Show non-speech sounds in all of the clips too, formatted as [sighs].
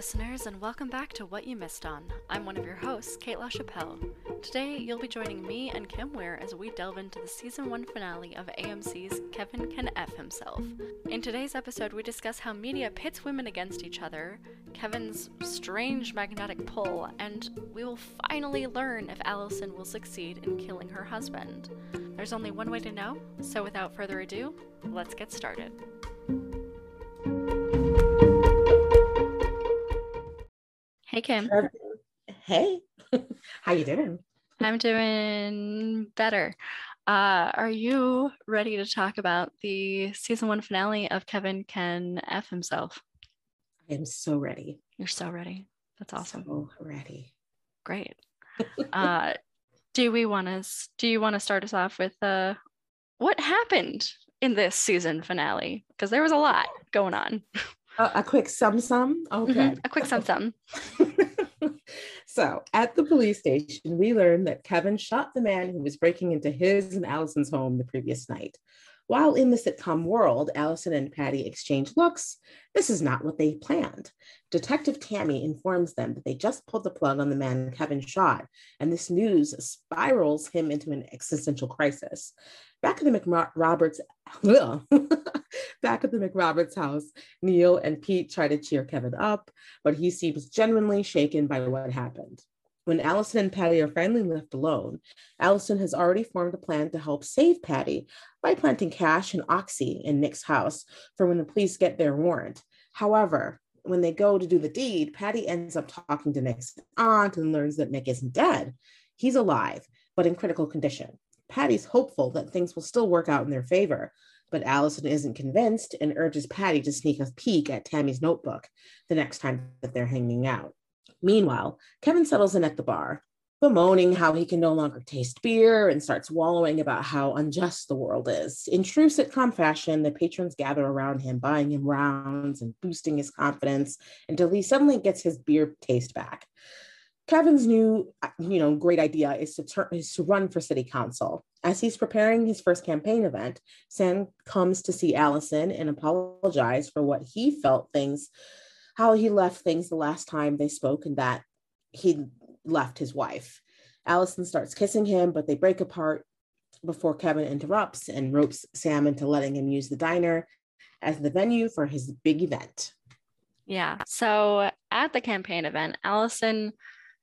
listeners, and welcome back to What You Missed On. I'm one of your hosts, Kate LaChapelle. Today, you'll be joining me and Kim Weir as we delve into the season one finale of AMC's Kevin Can F Himself. In today's episode, we discuss how media pits women against each other, Kevin's strange magnetic pull, and we will finally learn if Allison will succeed in killing her husband. There's only one way to know, so without further ado, let's get started. Hey Kim. Hey, [laughs] how you doing? I'm doing better. Uh, are you ready to talk about the season one finale of Kevin Can F himself? I am so ready. You're so ready. That's awesome. So ready. Great. [laughs] uh, do we want to? Do you want to start us off with uh, what happened in this season finale? Because there was a lot going on. [laughs] Uh, a quick sum sum. Okay. Mm-hmm. A quick sum sum. [laughs] so at the police station, we learned that Kevin shot the man who was breaking into his and Allison's home the previous night. While in the sitcom world, Allison and Patty exchange looks, this is not what they planned. Detective Tammy informs them that they just pulled the plug on the man Kevin shot, and this news spirals him into an existential crisis. Back at the McRoberts, [laughs] back at the McRoberts house, Neil and Pete try to cheer Kevin up, but he seems genuinely shaken by what happened. When Allison and Patty are finally left alone, Allison has already formed a plan to help save Patty by planting cash and oxy in Nick's house for when the police get their warrant. However, when they go to do the deed, Patty ends up talking to Nick's aunt and learns that Nick isn't dead. He's alive, but in critical condition. Patty's hopeful that things will still work out in their favor, but Allison isn't convinced and urges Patty to sneak a peek at Tammy's notebook the next time that they're hanging out. Meanwhile, Kevin settles in at the bar, bemoaning how he can no longer taste beer and starts wallowing about how unjust the world is. In true sitcom fashion, the patrons gather around him, buying him rounds and boosting his confidence until he suddenly gets his beer taste back. Kevin's new, you know, great idea is to turn is to run for city council. As he's preparing his first campaign event, Sam comes to see Allison and apologize for what he felt things, how he left things the last time they spoke, and that he left his wife. Allison starts kissing him, but they break apart before Kevin interrupts and ropes Sam into letting him use the diner as the venue for his big event. Yeah. So at the campaign event, Allison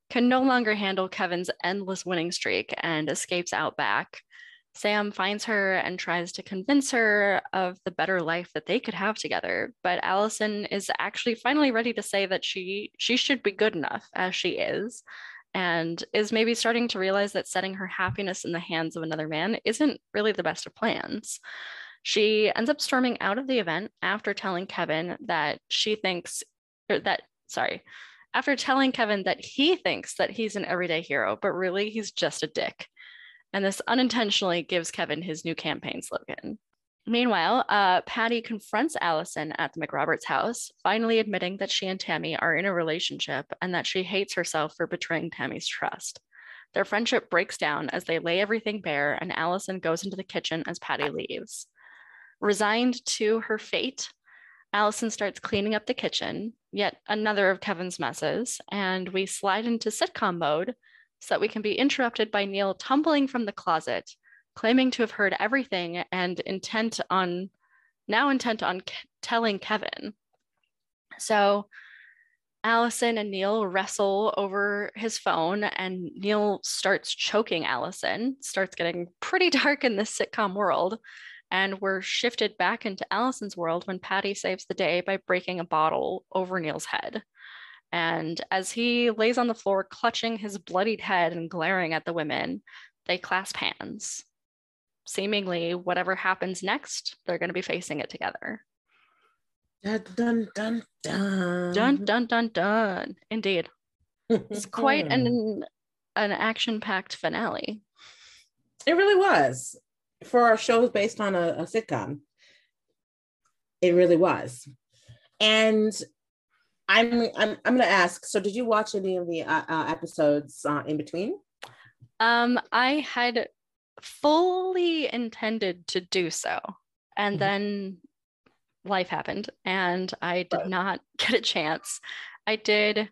can no longer handle Kevin's endless winning streak and escapes out back. Sam finds her and tries to convince her of the better life that they could have together, but Allison is actually finally ready to say that she she should be good enough as she is and is maybe starting to realize that setting her happiness in the hands of another man isn't really the best of plans. She ends up storming out of the event after telling Kevin that she thinks or that sorry, after telling Kevin that he thinks that he's an everyday hero, but really he's just a dick. And this unintentionally gives Kevin his new campaign slogan. Meanwhile, uh, Patty confronts Allison at the McRoberts house, finally admitting that she and Tammy are in a relationship and that she hates herself for betraying Tammy's trust. Their friendship breaks down as they lay everything bare, and Allison goes into the kitchen as Patty leaves. Resigned to her fate, Allison starts cleaning up the kitchen, yet another of Kevin's messes, and we slide into sitcom mode so that we can be interrupted by Neil tumbling from the closet, claiming to have heard everything and intent on now intent on ke- telling Kevin. So Allison and Neil wrestle over his phone, and Neil starts choking Allison. Starts getting pretty [laughs] dark in this sitcom world. And we're shifted back into Allison's world when Patty saves the day by breaking a bottle over Neil's head. And as he lays on the floor, clutching his bloodied head and glaring at the women, they clasp hands. Seemingly, whatever happens next, they're going to be facing it together. Dun dun dun dun. Dun dun dun dun. Indeed. it's quite an [laughs] an action-packed finale. It really was for our shows based on a, a sitcom. It really was. And I'm I'm I'm gonna ask. So, did you watch any of the uh, uh, episodes uh, in between? Um, I had fully intended to do so, and mm-hmm. then life happened, and I did right. not [laughs] get a chance. I did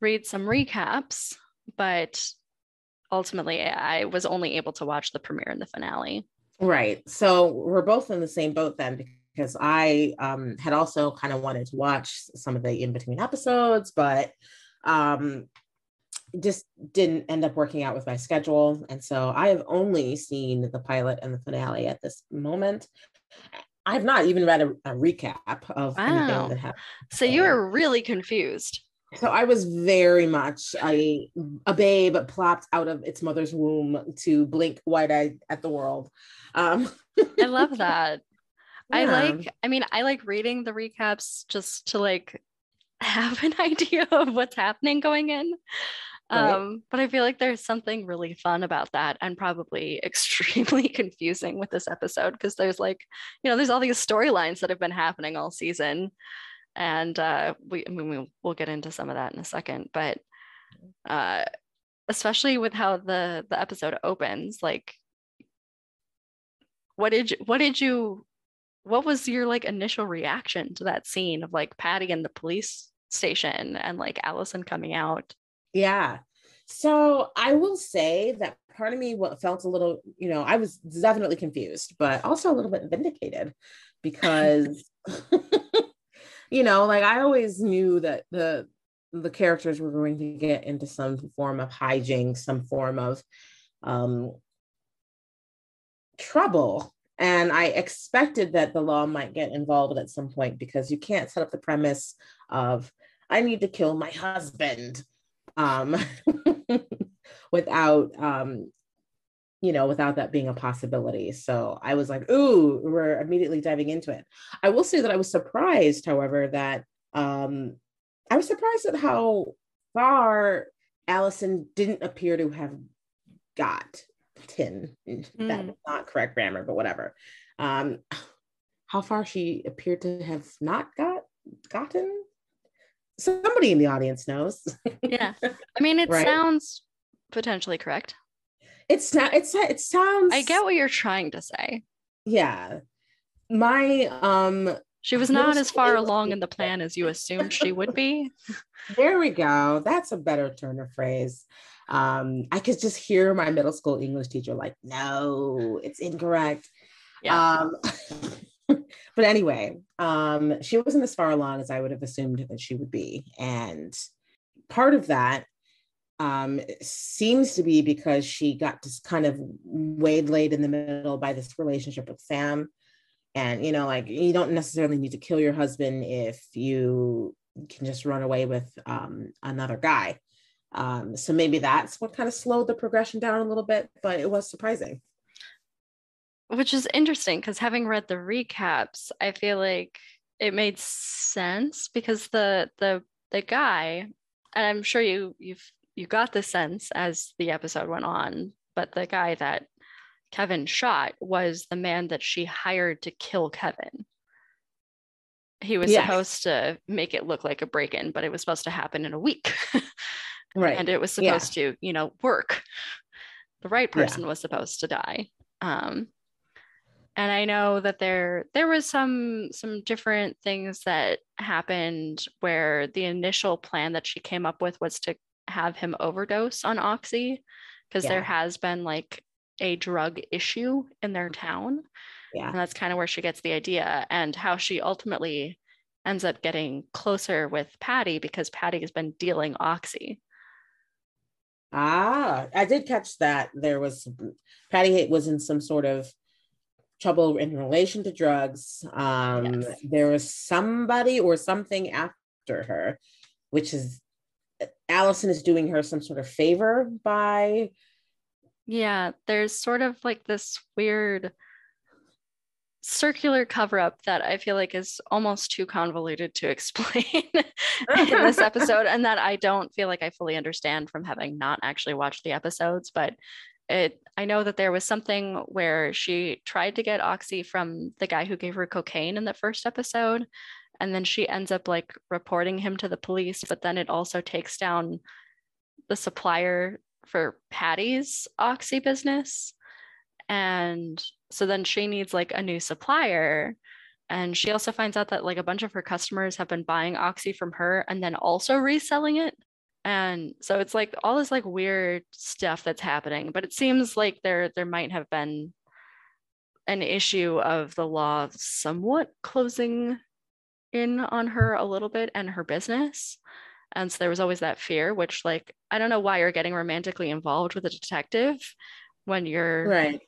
read some recaps, but ultimately I was only able to watch the premiere and the finale. Right. So we're both in the same boat then because I um, had also kind of wanted to watch some of the in between episodes, but um, just didn't end up working out with my schedule. And so I have only seen the pilot and the finale at this moment. I've not even read a, a recap of wow. anything that happened. So you were really confused. So I was very much a, a babe plopped out of its mother's womb to blink wide eyed at the world. Um, I love that. I like, I mean, I like reading the recaps just to like [laughs] have an idea of what's happening going in. Right. Um, but I feel like there's something really fun about that and probably [laughs] extremely confusing with this episode because there's like, you know, there's all these storylines that have been happening all season. And uh, we, I mean, we, we'll get into some of that in a second, but uh, especially with how the the episode opens, like, what did you, what did you, what was your like initial reaction to that scene of like Patty in the police station and like Allison coming out? Yeah. So I will say that part of me what felt a little, you know, I was definitely confused, but also a little bit vindicated because [laughs] [laughs] you know, like I always knew that the the characters were going to get into some form of hijinks, some form of um trouble. And I expected that the law might get involved at some point because you can't set up the premise of I need to kill my husband um, [laughs] without um, you know without that being a possibility. So i was like ooh we're immediately diving into it. I will say that i was surprised however that um i was surprised at how far allison didn't appear to have got tin mm. that not correct grammar but whatever um how far she appeared to have not got gotten somebody in the audience knows. [laughs] yeah. I mean, it right? sounds potentially correct. It's not, it's, it sounds. I get what you're trying to say. Yeah. My, um, she was not as far along in the plan as you assumed she would be. [laughs] There we go. That's a better turn of phrase. Um, I could just hear my middle school English teacher like, no, it's incorrect. Yeah. Um, [laughs] but anyway, um, she wasn't as far along as I would have assumed that she would be. And part of that um, seems to be because she got just kind of waylaid in the middle by this relationship with Sam. And, you know, like you don't necessarily need to kill your husband if you can just run away with um, another guy. Um, so maybe that's what kind of slowed the progression down a little bit, but it was surprising which is interesting because having read the recaps, I feel like it made sense because the the the guy, and I'm sure you you've you got the sense as the episode went on, but the guy that Kevin shot was the man that she hired to kill Kevin. He was yes. supposed to make it look like a break-in, but it was supposed to happen in a week. [laughs] right. And it was supposed yeah. to, you know, work. The right person yeah. was supposed to die. Um, and I know that there there was some some different things that happened where the initial plan that she came up with was to have him overdose on oxy because yeah. there has been like a drug issue in their town. Yeah. And that's kind of where she gets the idea and how she ultimately ends up getting closer with Patty because Patty has been dealing oxy. Ah, I did catch that. There was Patty was in some sort of trouble in relation to drugs. Um, yes. There was somebody or something after her, which is Allison is doing her some sort of favor by. Yeah, there's sort of like this weird circular cover up that I feel like is almost too convoluted to [laughs] explain in this [laughs] episode, and that I don't feel like I fully understand from having not actually watched the episodes. But it i know that there was something where she tried to get oxy from the guy who gave her cocaine in the first episode and then she ends up like reporting him to the police but then it also takes down the supplier for patty's oxy business and so then she needs like a new supplier and she also finds out that like a bunch of her customers have been buying oxy from her and then also reselling it. And so it's like all this like weird stuff that's happening but it seems like there there might have been an issue of the law somewhat closing in on her a little bit and her business. And so there was always that fear which like i don't know why you're getting romantically involved with a detective when you're right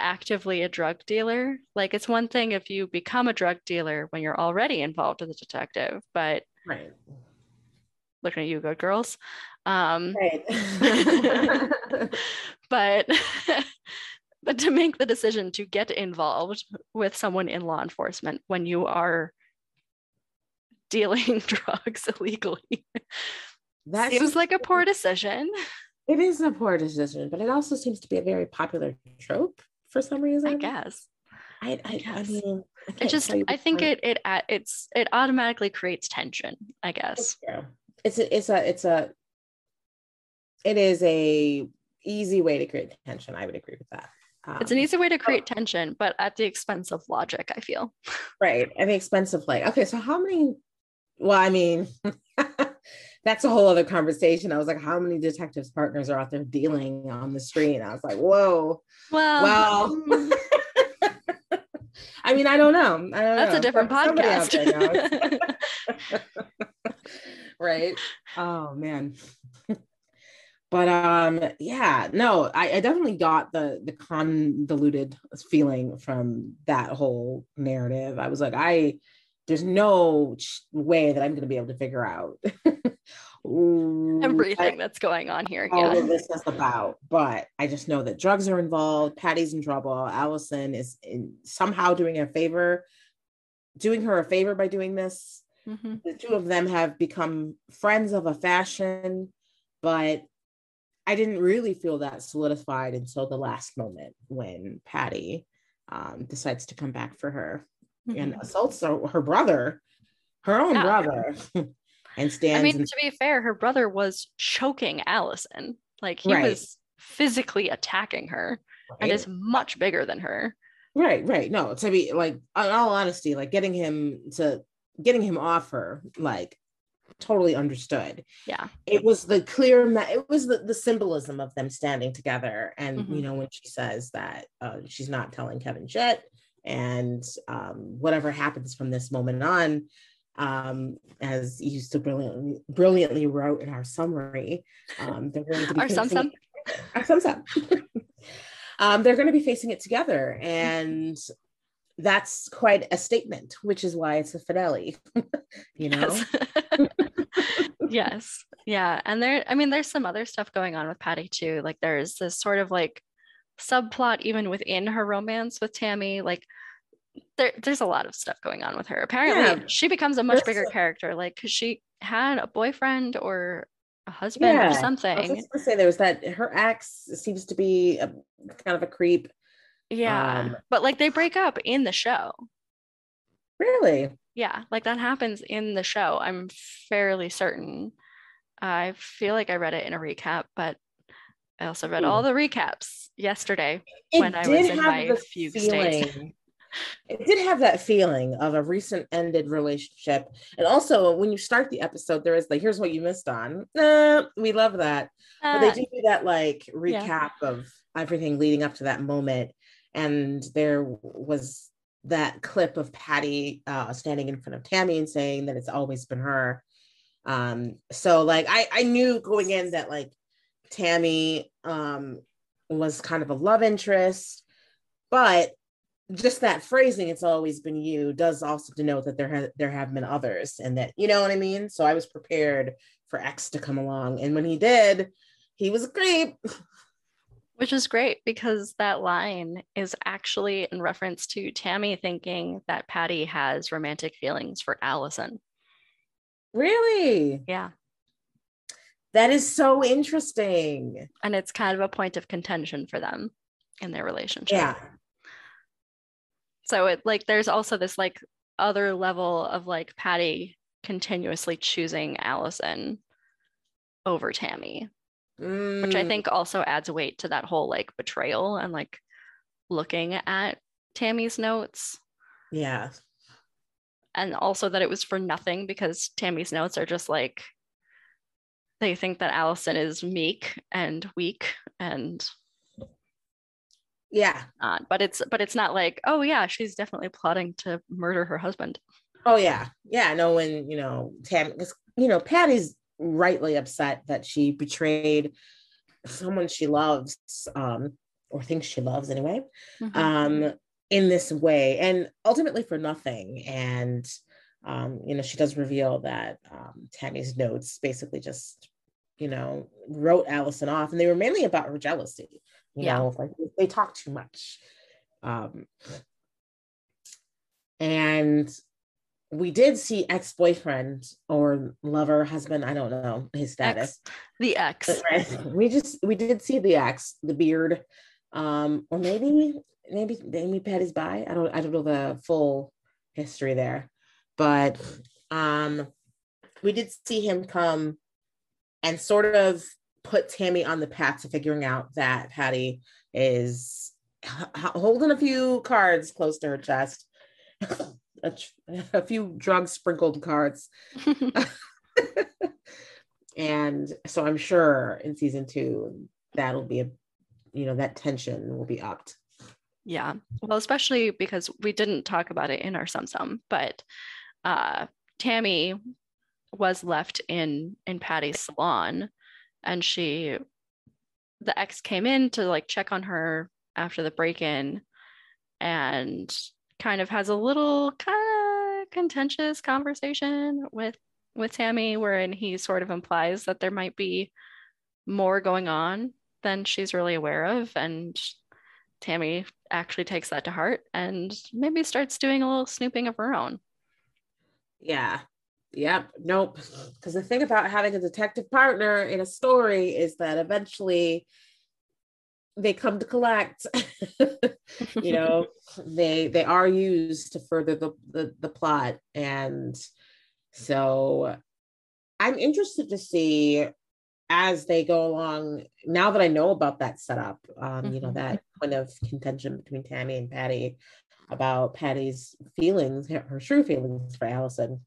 actively a drug dealer. Like it's one thing if you become a drug dealer when you're already involved with a detective but right. looking at you good girls. Um right. [laughs] but [laughs] but to make the decision to get involved with someone in law enforcement when you are dealing [laughs] drugs illegally that seems like a poor decision. It is a poor decision but it also seems to be a very popular trope for some reason i guess i i, I, guess. mean I it just i think it it it's it automatically creates tension i guess It's. It's a, it's a, it's a, it is a easy way to create tension. I would agree with that. it's an Um, easy way to create tension but at the expense of logic i feel [laughs] right. At the expense of like, okay, so how many? Well, I mean, [laughs] that's a whole other conversation. I was like, how many detectives partners are out there dealing on the street? I was like, whoa. well Well, mm, [laughs] I mean, I don't know. I don't that's know. a different podcast [laughs] right oh man but um yeah no I, I definitely got the the convoluted feeling from that whole narrative i was like i there's no way that i'm going to be able to figure out [laughs] everything I- that's going on here all yeah. this is about but i just know that drugs are involved patty's in trouble allison is in, somehow doing a favor doing her a favor by doing this. Mhm. the two of them have become friends of a fashion, but I didn't really feel that solidified until the last moment when Patty um, decides to come back for her and Mhm. assaults her, her brother, her own Yeah. brother, [laughs] and stands. I mean, and, to be fair, her brother was choking Allison. Like he Right. was physically attacking her and is much bigger than her. right, right. No, to be like, in all honesty, like getting him to getting him off her, like totally understood. Yeah. it was the clear it was the, the symbolism of them standing together and Mhm. you know when she says that uh, she's not telling kevin shit and um, whatever happens from this moment on um, as you so brilliantly brilliantly wrote in our summary um, they're going to be Our sum facing sum. it- our sum sum. [laughs] um, they're going to be facing it together and that's quite a statement which is why it's a finale [laughs] you know Yes. [laughs] yes. Yeah. And there, I mean, there's some other stuff going on with Patty too. Like there's this sort of like subplot even within her romance with Tammy. Like there, there's a lot of stuff going on with her. Apparently, Yeah. she becomes a much bigger a- character. Like, because she had a boyfriend or a husband or something. I was just gonna say there was that her ex seems to be a kind of a creep. Yeah. Um, but like they break up in the show. Really? Yeah. Like that happens in the show. I'm fairly certain. I feel like I read it in a recap, but I also read all the recaps yesterday. It When I was in my fugue feeling. [laughs] it did have that feeling of a recent ended relationship. And also when you start the episode, there is like, here's what you missed on. Nah, we love that. But they Uh, do do that like yeah. recap of everything leading up to that moment. And there was that clip of Patty uh, standing in front of Tammy and saying that it's always been her. Um, so like I, I knew going in that like Tammy um, was kind of a love interest, but just that phrasing, it's always been you, does also denote that there ha- there have been others, and that you know what I mean. So I was prepared for X to come along, and when he did, he was a creep. which is great because that line is actually in reference to Tammy thinking that Patty has romantic feelings for Allison. Really, Yeah. That is so interesting. And it's kind of a point of contention for them in their relationship. Yeah, So it like there's also this like other level of like Patty continuously choosing Allison over Tammy, which I Mm, think also adds weight to that whole like betrayal and like looking at Tammy's notes. yeah. and also that it was for nothing because Tammy's notes are just like they think that Allison is meek and weak and yeah not. but it's but it's not like oh yeah she's definitely plotting to murder her husband oh yeah yeah no when you know Tam because you know Patty's rightly upset that she betrayed someone she loves um or thinks she loves anyway mm-hmm. um in this way and ultimately for nothing and um you know she does reveal that um tammy's notes basically just you know wrote allison off and they were mainly about her jealousy you yeah. know like they talk too much. Um and we did see ex-boyfriend or lover husband i don't know his status. Ex, the ex we just we did see the ex the beard um or maybe maybe maybe patty's by i don't i don't know the full history there but um we did see him come and sort of put tammy on the path to figuring out that patty is h- holding a few cards close to her chest [laughs] a, a few drug sprinkled cards. [laughs] and so I'm sure in season two, that'll be a, you know, that tension will be upped. Yeah. Well, especially because we didn't talk about it in our sum sum, but uh, Tammy was left in in Patty's salon and she the ex came in to like check on her after the break-in and kind of has a little kind of contentious conversation with with Tammy wherein he sort of implies that there might be more going on than she's really aware of and Tammy actually takes that to heart and maybe starts doing a little snooping of her own. Yeah. Yep. Nope. Because the thing about having a detective partner in a story is that eventually they come to collect [laughs] you know [laughs] they they are used to further the, the the plot and so i'm interested to see as they go along now that i know about that setup um mm-hmm. you know mm-hmm. that point of contention between tammy and patty about patty's feelings her, true feelings for allison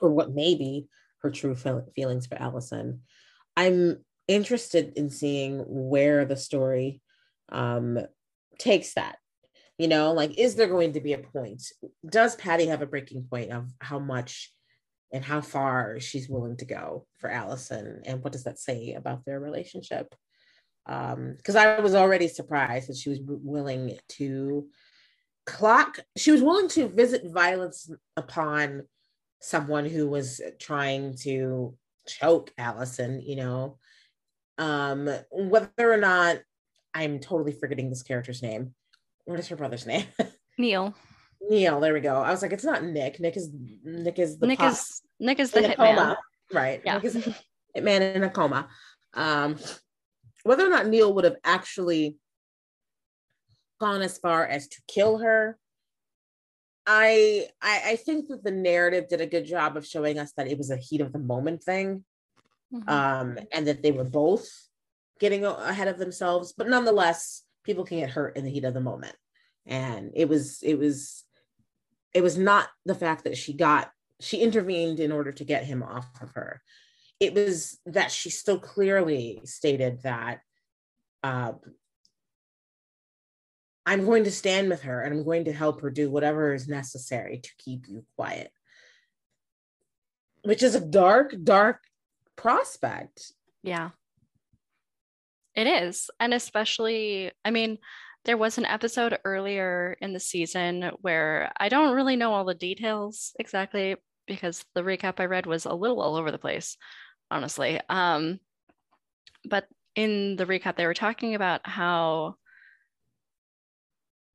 or what may be her true feelings for allison i'm interested in seeing where the story um, takes that. You know, like, is there going to be a point? Does Patty have a breaking point of how much and how far she's willing to go for Allison? And what does that say about their relationship? Because um, I was already surprised that she was willing to clock, she was willing to visit violence upon someone who was trying to choke Allison, you know, um, whether or not I'm totally forgetting this character's name. What is her brother's name? [laughs] Neil. Neil. There we go. I was like, it's not Nick. Nick is Nick is the Nick pop. is Nick is the hitman. Right. Yeah. Nick is hitman in a coma. Um, whether or not Neil would have actually gone as far as to kill her, I, I I think that the narrative did a good job of showing us that it was a heat of the moment thing mm-hmm. um, and that they were both getting ahead of themselves. But nonetheless, people can get hurt in the heat of the moment, and it was it was it was not the fact that she got she intervened in order to get him off of her. It was that she so clearly stated that uh, I'm going to stand with her and I'm going to help her do whatever is necessary to keep you quiet. Which is a dark, dark prospect. Yeah. It is. And especially, I mean, there was an episode earlier in the season where I don't really know all the details exactly because the recap I read was a little all over the place, honestly. Um, but in the recap, they were talking about how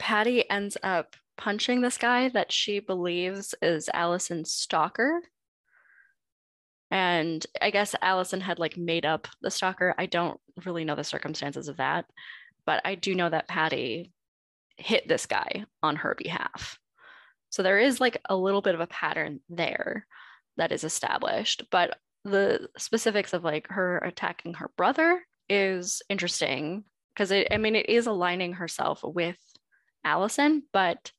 Patty ends up punching this guy that she believes is Allison's stalker and I guess Allison had like made up the stalker. I don't really know the circumstances of that, but I do know that Patty hit this guy on her behalf. So there is like a little bit of a pattern there that is established, but the specifics of like her attacking her brother is interesting because I mean, it is aligning herself with Allison, but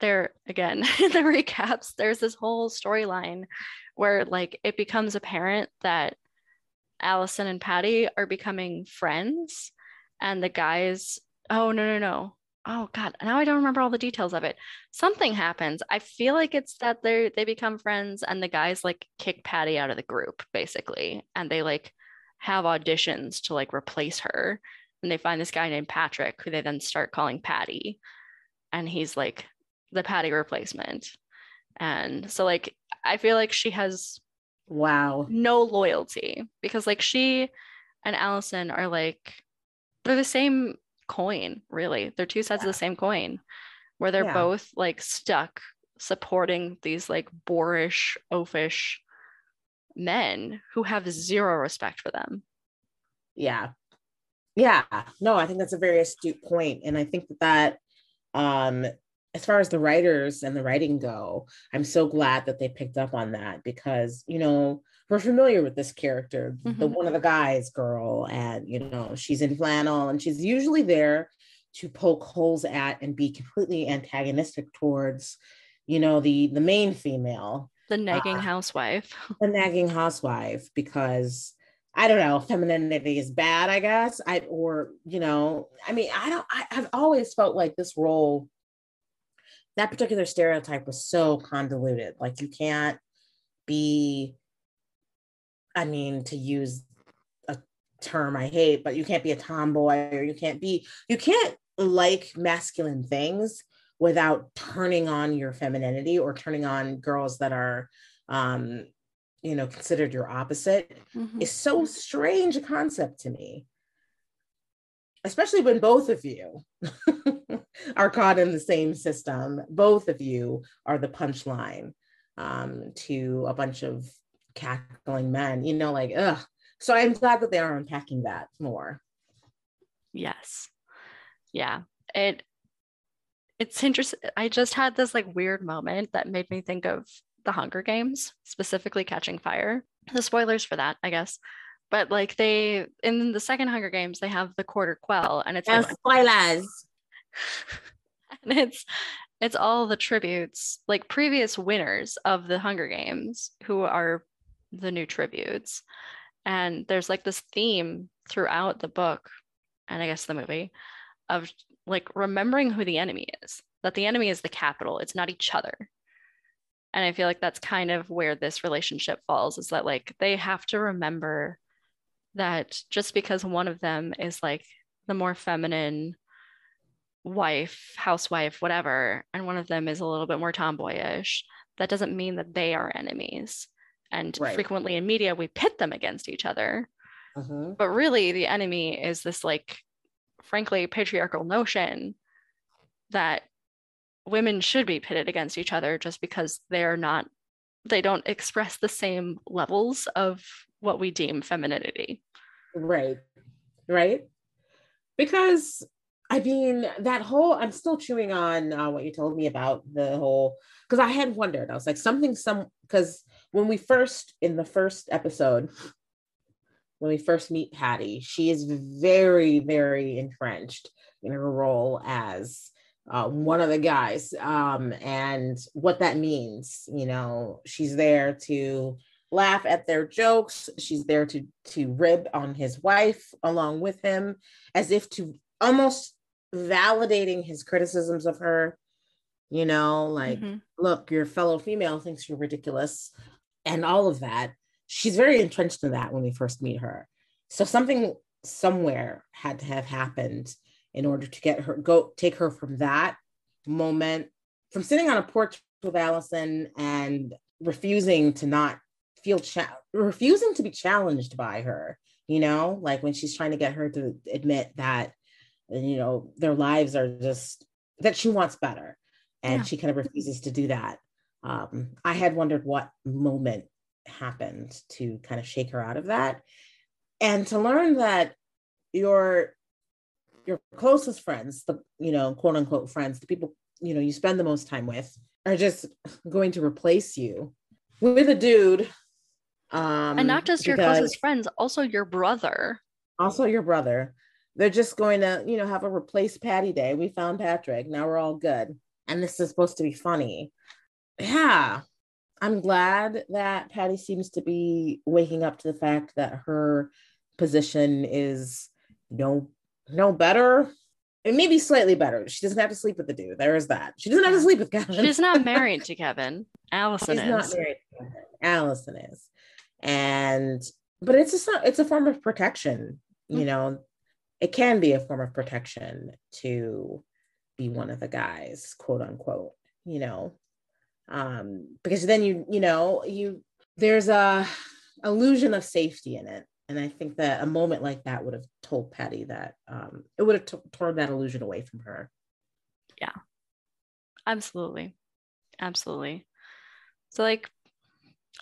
there again [laughs] in the recaps, there's this whole storyline where like it becomes apparent that Allison and Patty are becoming friends and the guys oh no no no. Oh god now i don't remember all the details of it. Something happens. I feel like it's that they they become friends and the guys like kick patty out of the group basically and they like have auditions to like replace her and they find this guy named patrick who they then start calling patty and he's like the patty replacement and so like i feel like she has wow no loyalty because like she and allison are like they're the same coin, really. They're two sides yeah. of the same coin where they're yeah. both like stuck supporting these like boorish, oafish men who have zero respect for them. Yeah. Yeah. No, I think that's a very astute. And I think that that um as far as the writers and the writing go, I'm so glad that they picked up on that because, you know, we're familiar with this character, mm-hmm. the one of the guys girl, and you know, she's in flannel and she's usually there to poke holes at and be completely antagonistic towards, you know, the the main female. The nagging uh, housewife. The nagging housewife, because I don't know, femininity is bad, I guess. I or you know, I mean, I don't I, I've always felt like this role that particular stereotype was so convoluted. Like you can't be I mean, to use a term I hate, but you can't be a tomboy or you can't be, you can't like masculine things without turning on your femininity or turning on girls that are, um, you know, considered your opposite mm-hmm. is so strange a concept to me. Especially when both of you [laughs] are caught in the same system. Both of you are the punchline um, to a bunch of cackling men, you know, like, ugh. So I'm glad that they are unpacking that more. Yes. Yeah. It it's interesting. I just had this like weird moment that made me think of the Hunger Games, specifically catching fire. The spoilers for that, I guess. But like they in the second Hunger Games, they have the quarter quell and it's like, spoilers. [laughs] and it's it's all the tributes, like previous winners of the Hunger Games who are the new tributes. And there's like this theme throughout the book, and I guess the movie, of like remembering who the enemy is, that the enemy is the capital, it's not each other. And I feel like that's kind of where this relationship falls is that like they have to remember that just because one of them is like the more feminine wife, housewife, whatever, and one of them is a little bit more tomboyish, that doesn't mean that they are enemies and right. frequently in media we pit them against each other uh-huh. but really the enemy is this like frankly patriarchal notion that women should be pitted against each other just because they're not they don't express the same levels of what we deem femininity. Right right? Because I mean, that whole, I'm still chewing on uh, what you told me about the whole, because I had wondered, I was like, something, some, because when we first in the first episode when we first meet patty she is very very entrenched in her role as uh, one of the guys um, and what that means you know she's there to laugh at their jokes she's there to to rib on his wife along with him as if to almost validating his criticisms of her you know like mm-hmm. look your fellow female thinks you're ridiculous and all of that, she's very entrenched in that when we first meet her. So something somewhere had to have happened in order to get her go take her from that moment from sitting on a porch with Allison and refusing to not feel cha- refusing to be challenged by her you know like when she's trying to get her to admit that you know their lives are just that she wants better and yeah. she kind of refuses to do that um, I had wondered what moment happened to kind of shake her out of that. And to learn that your your closest friends, the you know, quote unquote friends, the people you know you spend the most time with, are just going to replace you with a dude. Um, and not just your closest friends, also your brother. Also your brother. They're just going to, you know, have a replace Patty day. We found Patrick. Now we're all good. and this is supposed to be funny. Yeah. I'm glad that Patty seems to be waking up to the fact that her position is no no better and maybe slightly better. She doesn't have to sleep with the dude. There is that. She doesn't have to sleep with Kevin. She's not [laughs] married to Kevin. Allison She's is. not married to Kevin. Allison is. And but it's a it's a form of protection, you mm-hmm. know. It can be a form of protection to be one of the guys, quote unquote, you know. Um, because then you, you know, you there's a illusion of safety in it and I think that a moment like that would have told Patty that um, it would have t- torn that illusion away from her. Yeah, absolutely. Absolutely. So, like,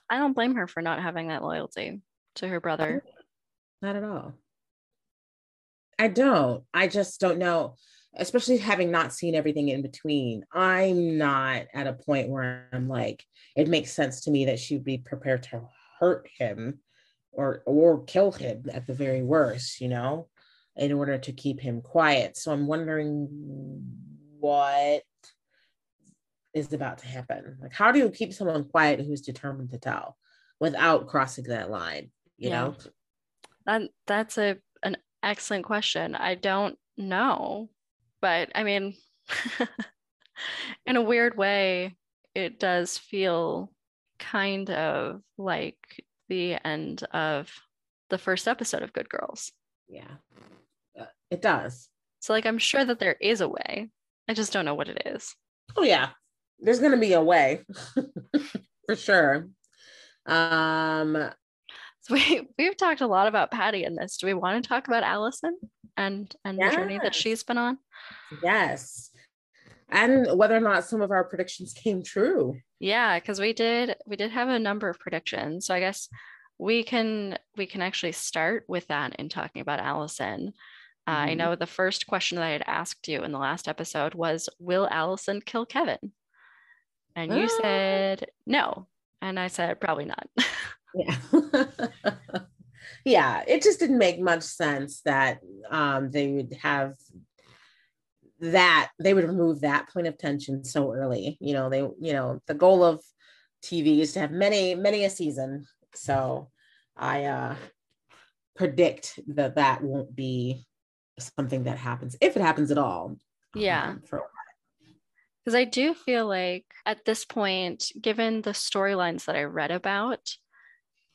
I don't blame her for not having that loyalty to her brother. Not at all. I don't. I just don't know, especially having not seen everything in between. I'm not at a point where I'm like, it makes sense to me that she'd be prepared to hurt him or or kill him at the very worst, you know, in order to keep him quiet. So I'm wondering what is about to happen. Like, how do you keep someone quiet who's determined to tell without crossing that line? You yeah. know, that that's a an excellent question. I don't know, but I mean, [laughs] in a weird way, it does feel kind of like the end of the first episode of Good Girls. Yeah, uh, it does. So, like, I'm sure that there is a way. I just don't know what it is. Oh, yeah. There's going to be a way [laughs] for sure. Um, so we we've talked a lot about Patty in this. Do we want to talk about Allison and and yes. the journey that she's been on? Yes. And whether or not some of our predictions came true. Yeah, because we did we did have a number of predictions. So I guess we can we can actually start with that in talking about Allison. Mm-hmm. Uh, I know the first question that I had asked you in the last episode was, "Will Allison kill Kevin?" And you ah. said no, and I said probably not. [laughs] yeah, [laughs] yeah. It just didn't make much sense that um, they would have that they would remove that point of tension so early. You know, they, you know, the goal of TV is to have many, many a season. So I uh predict that that won't be something that happens if it happens at all. Yeah. Um, for because I do feel like at this point, given the storylines that I read about,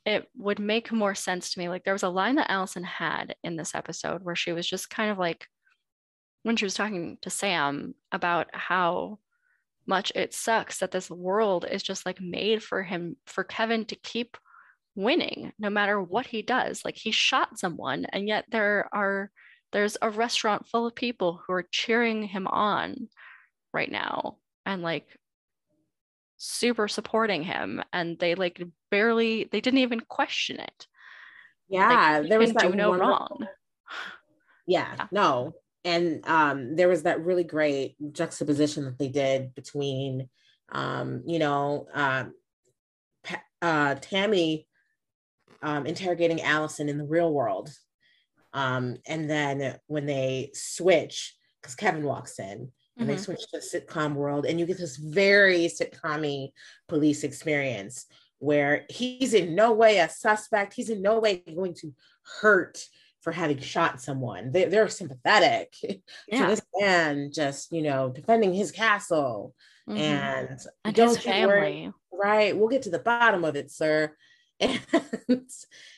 it would make more sense to me. Like there was a line that Allison had in this episode where she was just kind of like, when she was talking to Sam about how much it sucks that this world is just like made for him, for Kevin to keep winning no matter what he does. Like he shot someone, and yet there are there's a restaurant full of people who are cheering him on right now and like super supporting him and they like barely they didn't even question it. Yeah like, there was that no wrong [laughs] yeah, yeah, no and um, there was that really great juxtaposition that they did between um, you know um, uh, tammy um, interrogating allison in the real world um, and then when they switch because kevin walks in and mm-hmm. they switch to the sitcom world and you get this very sitcom police experience where he's in no way a suspect he's in no way going to hurt for having shot someone. They, they're sympathetic [laughs] yeah. to this man just, you know, defending his castle. Mm-hmm. And, and don't his family. right. We'll get to the bottom of it, sir. [laughs] And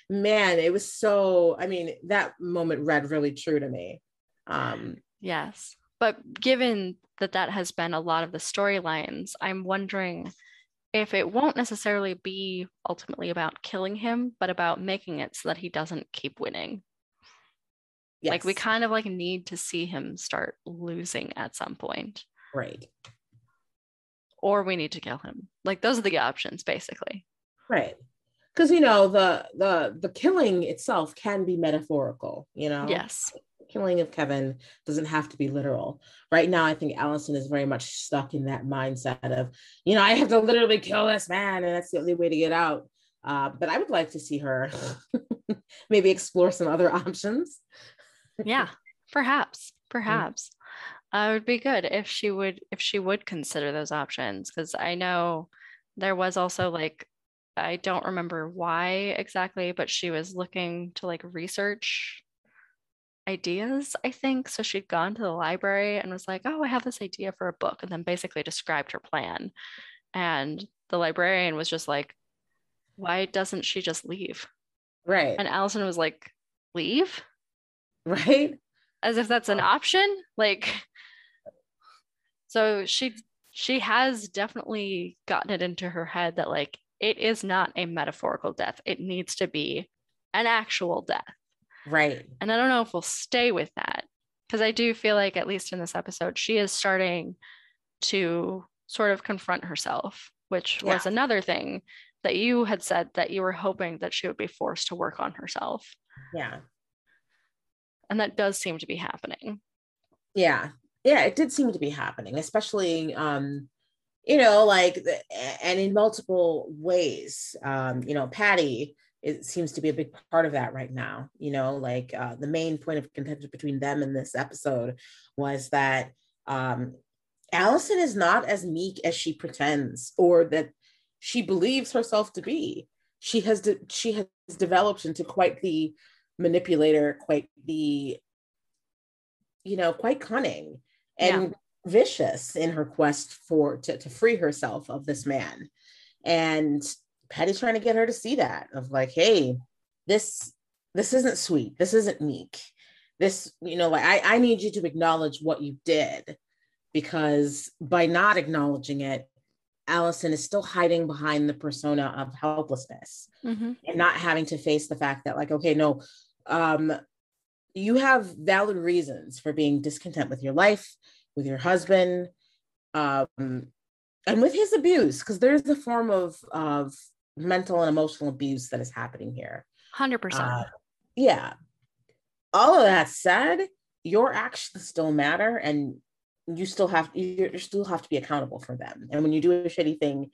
man, it was so, I mean, that moment read really true to me. Um, yes. But given that that has been a lot of the storylines, I'm wondering if it won't necessarily be ultimately about killing him, but about making it so that he doesn't keep winning. Yes. Like we kind of like need to see him start losing at some point. Right. Or we need to kill him. Like those are the options basically. Right. Cuz you know the the the killing itself can be metaphorical, you know. Yes. Killing of Kevin doesn't have to be literal. Right now I think Allison is very much stuck in that mindset of, you know, I have to literally kill this man and that's the only way to get out. Uh, but I would like to see her [laughs] maybe explore some other [laughs] options yeah, perhaps, perhaps. Uh, it would be good if she would if she would consider those options because I know there was also like I don't remember why exactly, but she was looking to like research ideas, I think. So she'd gone to the library and was like, "Oh, I have this idea for a book," and then basically described her plan. And the librarian was just like, "Why doesn't she just leave?" Right. And Allison was like, "Leave?" [laughs] Right? As if that's an option. Like so she she has definitely gotten it into her head that like it is not a metaphorical death. It needs to be an actual death. Right. And I don't know if we'll stay with that because I do feel like, at least in this episode, she is starting to sort of confront herself, which yeah. was another thing that you had said that you were hoping that she would be forced to work on herself. Yeah. And that does seem to be happening. Yeah. Yeah, it did seem to be happening, especially um you know, like and in multiple ways. Um, you know, Patty it seems to be a big part of that right now. You know, like uh, the main point of contention between them in this episode was that um, Allison is not as meek as she pretends, or that she believes herself to be. She has de- she has developed into quite the manipulator, quite the you know, quite cunning and yeah. vicious in her quest for to, to free herself of this man. And Patty's trying to get her to see that of like, hey, this this isn't sweet. This isn't meek. This, you know, like I, I need you to acknowledge what you did because by not acknowledging it, Allison is still hiding behind the persona of helplessness mm-hmm. and not having to face the fact that, like, okay, no, um, you have valid reasons for being discontent with your life, with your husband, um, and with his abuse, because there's a form of of mental and emotional abuse that is happening here. 100%. Uh, yeah. All of that said, your actions still matter and you still have you still have to be accountable for them. And when you do a shitty thing,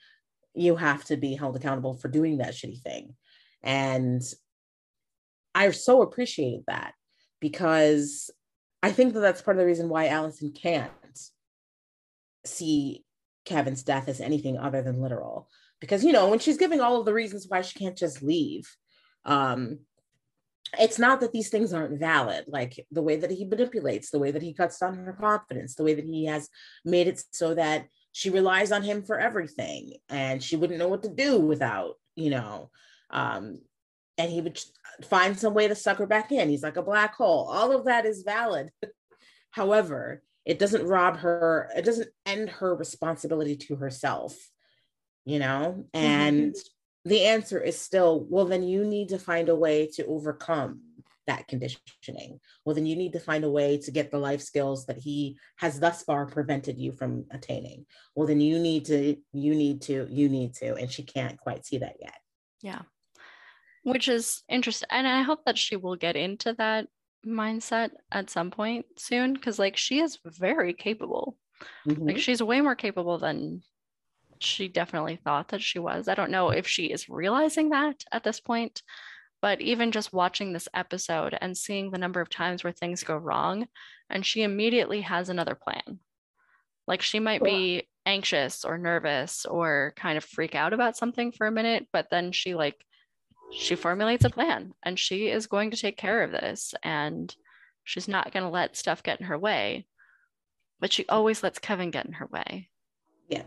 you have to be held accountable for doing that shitty thing. And I so appreciated that because I think that that's part of the reason why Allison can't see Kevin's death as anything other than literal. Because you know when she's giving all of the reasons why she can't just leave um it's not that these things aren't valid like the way that he manipulates the way that he cuts down her confidence the way that he has made it so that she relies on him for everything and she wouldn't know what to do without you know um and he would find some way to suck her back in. He's like a black hole. All of that is valid. [laughs] However it doesn't rob her it doesn't end her responsibility to herself you know? And mm-hmm. the answer is still well then you need to find a way to overcome that conditioning. Well then you need to find a way to get the life skills that he has thus far prevented you from attaining. Well then you need to you need to you need to and she can't quite see that yet. Yeah which is interesting and i hope that she will get into that mindset at some point soon because like she is very capable mm-hmm. like she's way more capable than she definitely thought that she was. I don't know if she is realizing that at this point, but even just watching this episode and seeing the number of times where things go wrong, and she immediately has another plan. Like she might be anxious or nervous or kind of freak out about something for a minute, but then she like she formulates a plan and she is going to take care of this and she's not going to let stuff get in her way. But she always lets Kevin get in her way. Yeah.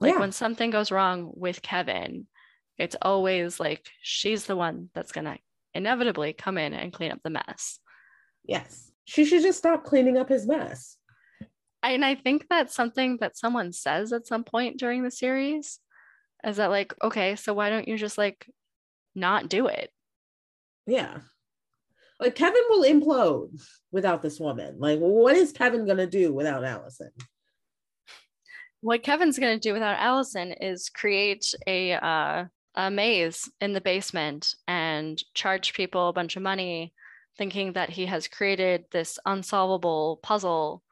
Like yeah. when something goes wrong with Kevin, it's always like she's the one that's going to inevitably come in and clean up the mess. Yes. She should just stop cleaning up his mess. And I think that's something that someone says at some point during the series is that, like, okay, so why don't you just like not do it? Yeah. Like Kevin will implode without this woman. Like, what is Kevin going to do without Allison? what Kevin's going to do without Allison is create a uh, a maze in the basement and charge people a bunch of money, thinking that he has created this unsolvable puzzle,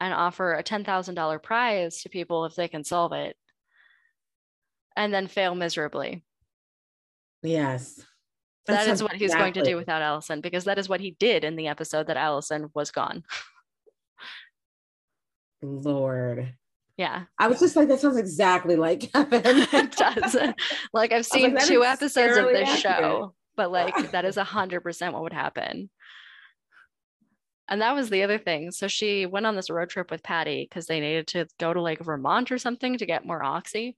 and offer a ten thousand dollar prize to people if they can solve it, and then fail miserably. Yes. That's that is what he's exactly. going to do without Allison because that is what he did in the episode that Allison was gone. Lord. Yeah. I was just like, that sounds exactly like [laughs] Kevin. [laughs] it does. [laughs] Like I've seen like, two episodes of this accurate. show, but like that is a hundred percent what would happen. And that was the other thing. So she went on this road trip with Patty because they needed to go to like Vermont or something to get more oxy.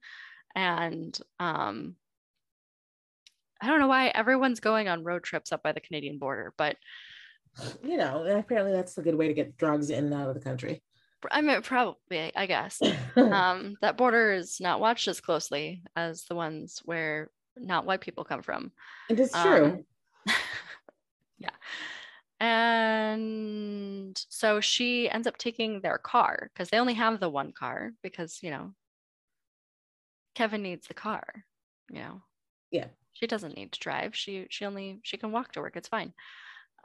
And um I don't know why everyone's going on road trips up by the Canadian border, but you know, apparently that's a good way to get drugs in and out of the country. I mean probably, I guess. [laughs] um, that border is not watched as closely as the ones where not white people come from. And it is true. Um, [laughs] yeah. And so she ends up taking their car because they only have the one car because, you know, Kevin needs the car, you know. Yeah. She doesn't need to drive. She she only she can walk to work. It's fine.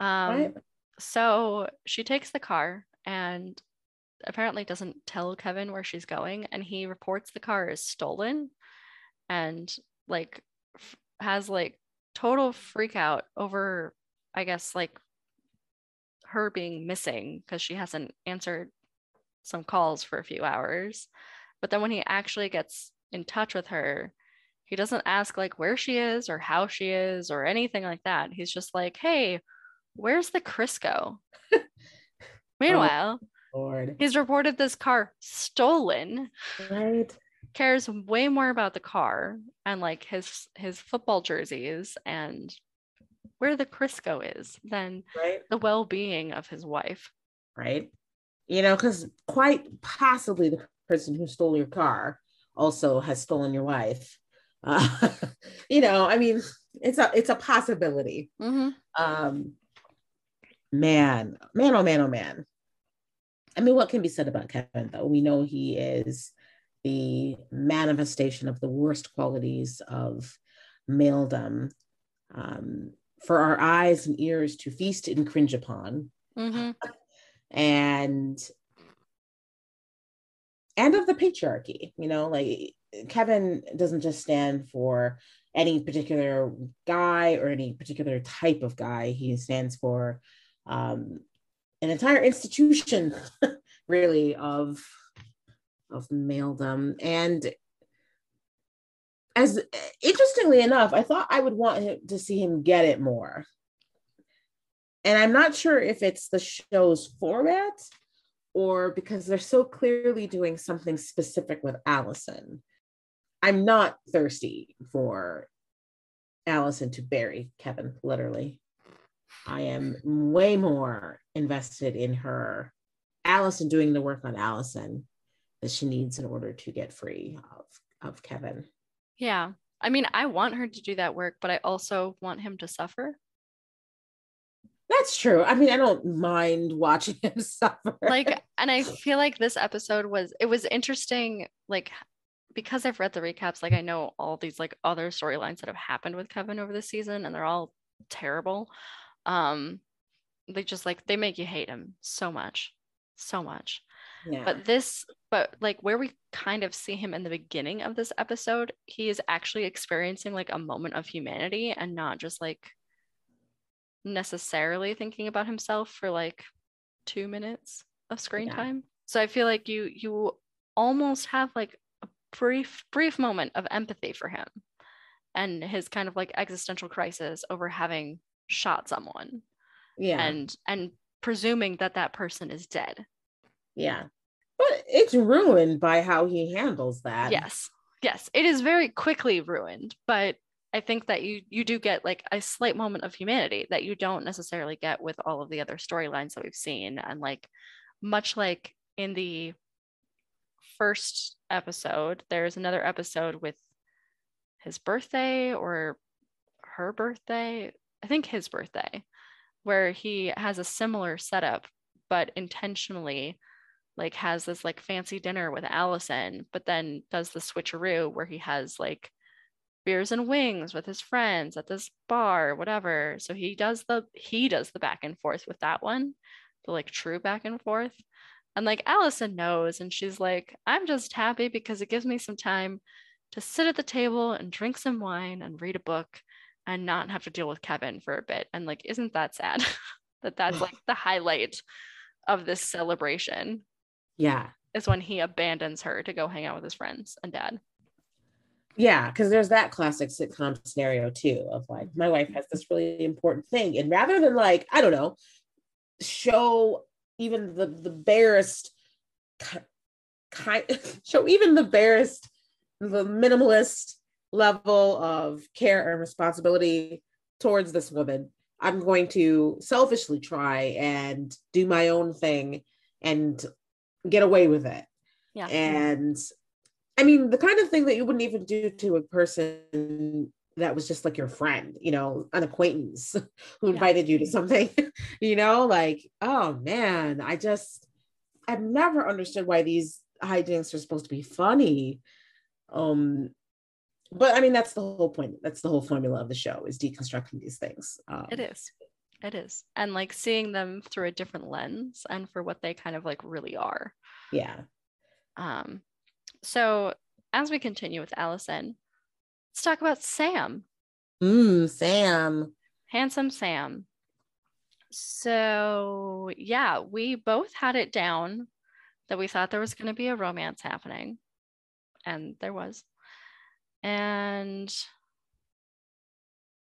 Um right? so she takes the car and apparently doesn't tell Kevin where she's going and he reports the car is stolen and like f- has like total freak out over I guess like her being missing because she hasn't answered some calls for a few hours. But then when he actually gets in touch with her, he doesn't ask like where she is or how she is or anything like that. He's just like, "Hey, where's the Crisco?" [laughs] Oh Meanwhile, Lord. he's reported this car stolen. Right? Cares way more about the car and like his his football jerseys and where the Crisco is than Right? the well-being of his wife. Right? You know, because quite possibly the person who stole your car also has stolen your wife. Uh, [laughs] you know, I mean, it's a it's a possibility. Mm-hmm. Um, man, man, oh man, oh man. I mean, what can be said about Kevin though? We know he is the manifestation of the worst qualities of maledom um, for our eyes and ears to feast and cringe upon, Mm-hmm. [laughs] and and of the patriarchy. You know, like Kevin doesn't just stand for any particular guy or any particular type of guy. He stands for um, an entire institution, [laughs] really, of of maledom. And as interestingly enough, I thought I would want him to see him get it more. And I'm not sure if it's the show's format or because they're so clearly doing something specific with Allison. I'm not thirsty for Allison to bury Kevin, literally. I am way more invested in her, Allison doing the work on Allison that she needs in order to get free of, of Kevin. Yeah. I mean, I want her to do that work, but I also want him to suffer. That's true. I mean, I don't mind watching [laughs] him suffer. Like, and I feel like this episode was, it was interesting, like, because I've read the recaps, like, I know all these, like, other storylines that have happened with Kevin over the season, and they're all terrible. Um, they just, like, they make you hate him so much, so much. yeah. But this, but like where we kind of see him in the beginning of this episode, he is actually experiencing like a moment of humanity and not just like necessarily thinking about himself for like two minutes of screen Yeah. time. So I feel like you you almost have like brief brief moment of empathy for him and his kind of like existential crisis over having shot someone yeah. and and presuming that that person is dead. yeah. But it's ruined by how he handles that. yes yes it is very quickly ruined but i think that you you do get like a slight moment of humanity that you don't necessarily get with all of the other storylines that we've seen and like much like in the first episode there's another episode with his birthday or her birthday i think his birthday where he has a similar setup but intentionally like has this like fancy dinner with Allison, but then does the switcheroo where he has like beers and wings with his friends at this bar, whatever. So he does the he does the back and forth with that one, the like true back and forth. And like Allison knows, and she's like, I'm just happy because it gives me some time to sit at the table and drink some wine and read a book and not have to deal with Kevin for a bit. And like, isn't that sad [laughs] that that's like the highlight of this celebration? Yeah. is when he abandons her to go hang out with his friends and dad. Yeah, because there's that classic sitcom scenario too of like my wife has this really important thing, and rather than like I don't know, show even the the barest kind [laughs] show even the barest the minimalist level of care and responsibility towards this woman i'm going to selfishly try and do my own thing and get away with it Yeah. and i mean the kind of thing that you wouldn't even do to a person that was just like your friend you know an acquaintance [laughs] who Yeah. invited you to something [laughs] you know like oh man i just i've never understood why these hijinks are supposed to be funny um but i mean that's the whole point that's the whole formula of the show is deconstructing these things um, It is. It is. And like seeing them through a different lens and for what they kind of like really are. yeah Um, so as we continue with Allison, let's talk about Sam, Mmm, sam handsome Sam. So yeah, we both had it down that we thought there was going to be a romance happening, and there was. And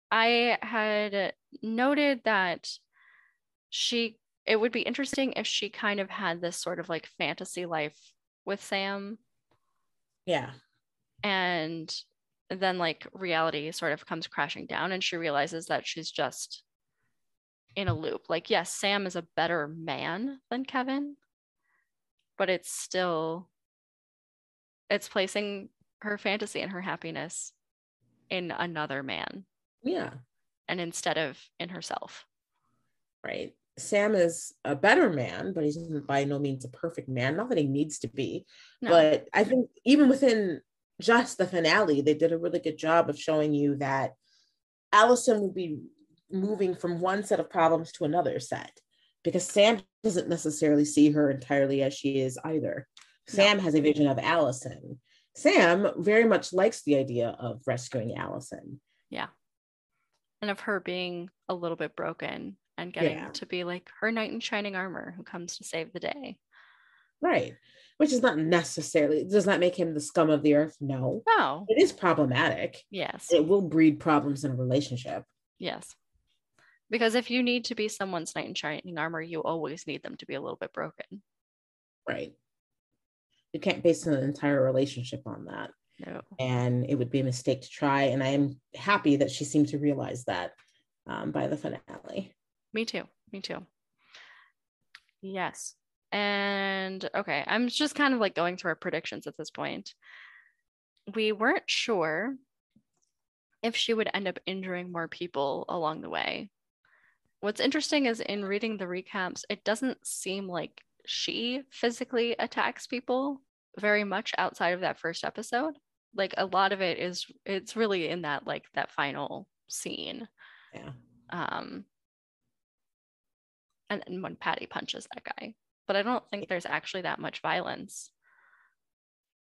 I had noted that she it would be interesting if she kind of had this sort of like fantasy life with Sam yeah and then like reality sort of comes crashing down and she realizes that she's just in a loop. Like yes sam is a better man than kevin but it's still it's placing her fantasy and her happiness in another man yeah. and instead of in herself. Right. Sam is a better man but he's by no means a perfect man. Not that he needs to be no. but i think even within just the finale they did a really good job of showing you that allison would be moving from one set of problems to another set because sam doesn't necessarily see her entirely as she is either No. sam has a vision of allison sam very much likes the idea of rescuing allison Yeah. and of her being a little bit broken and getting Yeah. to be like her knight in shining armor who comes to save the day right which is not necessarily does not make him the scum of the earth no no it is problematic yes it will breed problems in a relationship Yes. Because if you need to be someone's knight in shining armor, you always need them to be a little bit broken. right you can't base an entire relationship on that No. and it would be a mistake to try and i am happy that she seemed to realize that um, by the finale Me too. Me too. Yes. And okay, I'm just kind of like going through our predictions at this point. We weren't sure if she would end up injuring more people along the way. What's interesting is in reading the recaps, it doesn't seem like she physically attacks people very much outside of that first episode. Like a lot of it is it's really in that like that final scene. yeah Um and, and when Patty punches that guy. But I don't think there's actually that much violence.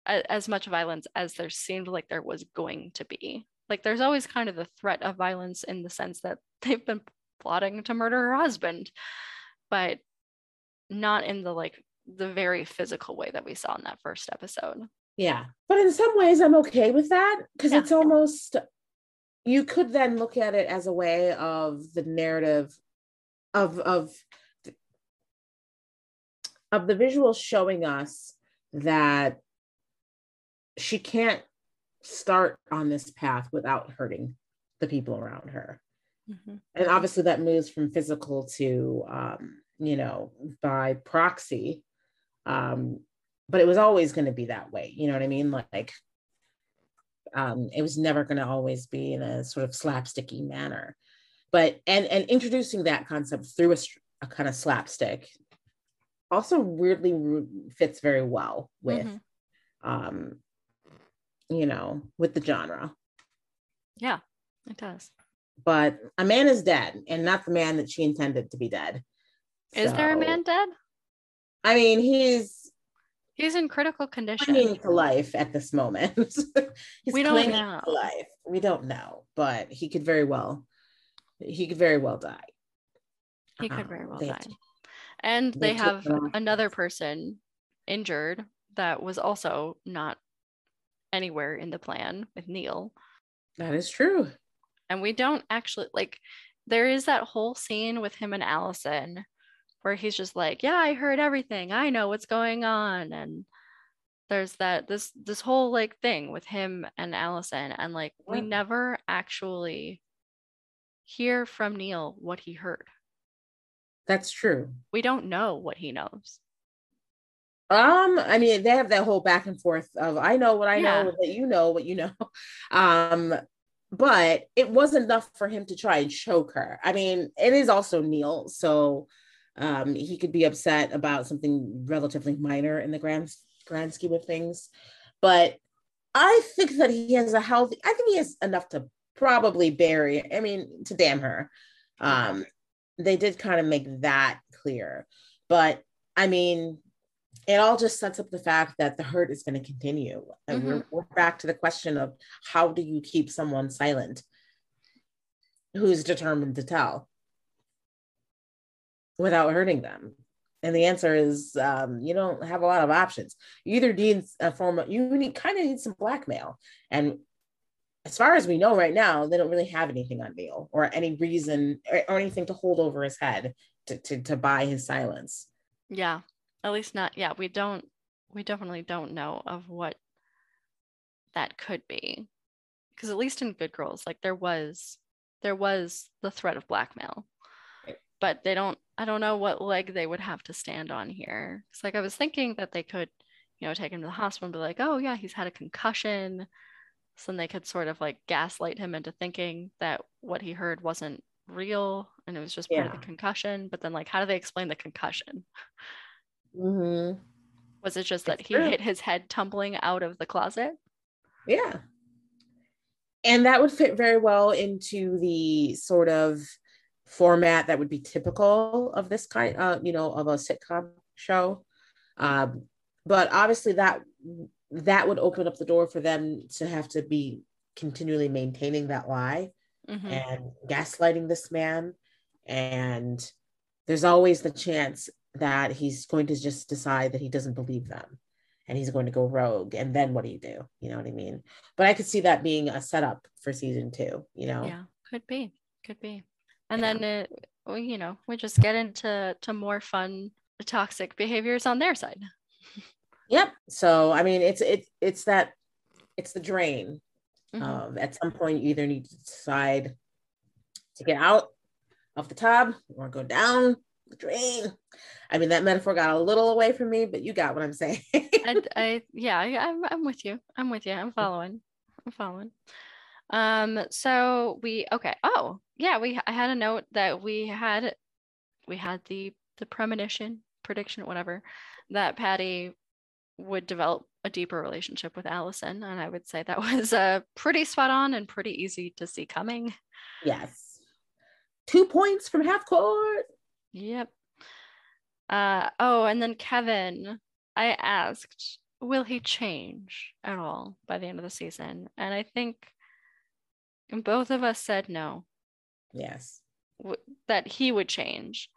As much violence as there seemed like there was going to be. Like there's always kind of the threat of violence in the sense that [laughs] they've been plotting to murder her husband, but not in the like the very physical way that we saw in that first episode. yeah but in some ways i'm okay with that because Yeah. it's almost you could then look at it as a way of the narrative of of of the visual showing us that she can't start on this path without hurting the people around her. And obviously that moves from physical to um, you know by proxy. Um, but it was always going to be that way you know what i mean? Like um, it was never going to always be in a sort of slapsticky manner. But and and introducing that concept through a, a kind of slapstick also weirdly fits very well with Mhm. um you know with the genre Yeah, it does. but a man is dead and not the man that she intended to be dead Is there a man dead? i mean he's He's in critical condition. clinging to life at this moment [laughs] he's We don't clinging know. to life we don't know but he could very well he could very well die He could Um, very well die. And they have uh, another person injured that was also not anywhere in the plan with Neil. That is true. And we don't actually like there is that whole scene with him and Allison where he's just like, "Yeah, I heard everything. I know what's going on." And there's that this this whole like thing with him and Allison and like yeah. we never actually hear from Neil what he heard. That's true. We don't know what he knows. Um, I mean, they have that whole back and forth of I know what I yeah. know, that you know what you know. [laughs] Um, but it wasn't enough for him to try and choke her. I mean, it is also Neil, so um, he could be upset about something relatively minor in the grand grand scheme of things. But I think that he has a healthy. I think he has enough to probably bury. I mean, to damn her. Um, they did kind of make that clear, but I mean, it all just sets up the fact that the hurt is going to continue. And mm-hmm. we're, we're back to the question of how do you keep someone silent who's determined to tell without hurting them? And the answer is um, you don't have a lot of options. You either need a form of, you need kind of need some blackmail. And as far as we know right now, they don't really have anything on Neil or any reason or, or anything to hold over his head to, to, to buy his silence. Yeah at least not yeah we don't we definitely don't know of what that could be. Because at least in good girls like there was there was the threat of blackmail. But they don't i don't know what leg they would have to stand on here. It's like i was thinking that they could you know take him to the hospital and be like oh yeah he's had a concussion so then they could sort of like gaslight him into thinking that what he heard wasn't real and it was just part yeah. of the concussion but then like how do they explain the concussion Mm-hmm. Was it just that he true. hit his head tumbling out of the closet? Yeah. And that would fit very well into the sort of format that would be typical of this kind, uh, you know, of a sitcom show. Um, but obviously that that would open up the door for them to have to be continually maintaining that lie mm-hmm. and gaslighting this man. And there's always the chance that he's going to just decide that he doesn't believe them and he's going to go rogue and then what do you do you know what i mean but i could see that being a setup for season two you know yeah could be could be and yeah. then it, well, you know we just get into to more fun toxic behaviors on their side [laughs] yep so i mean it's it's it's that it's the drain mm-hmm. um, at some point you either need to decide to get out of the tub or go down the drain I mean, that metaphor got a little away from me, but you got what I'm saying. I, [laughs] I, yeah, I, I'm, I'm with you. I'm with you. I'm following. I'm following. Um, so we, okay. Oh, yeah, we, I had a note that we had, we had the, the premonition, prediction, whatever, that Patty would develop a deeper relationship with Allison. And I would say that [laughs] was uh, pretty spot on and pretty easy to see coming. Yes. Two points from half court. Yep. Uh, oh, and then Kevin, I asked, will he change at all by the end of the season? And I think both of us said no. Yes. W- that he would change.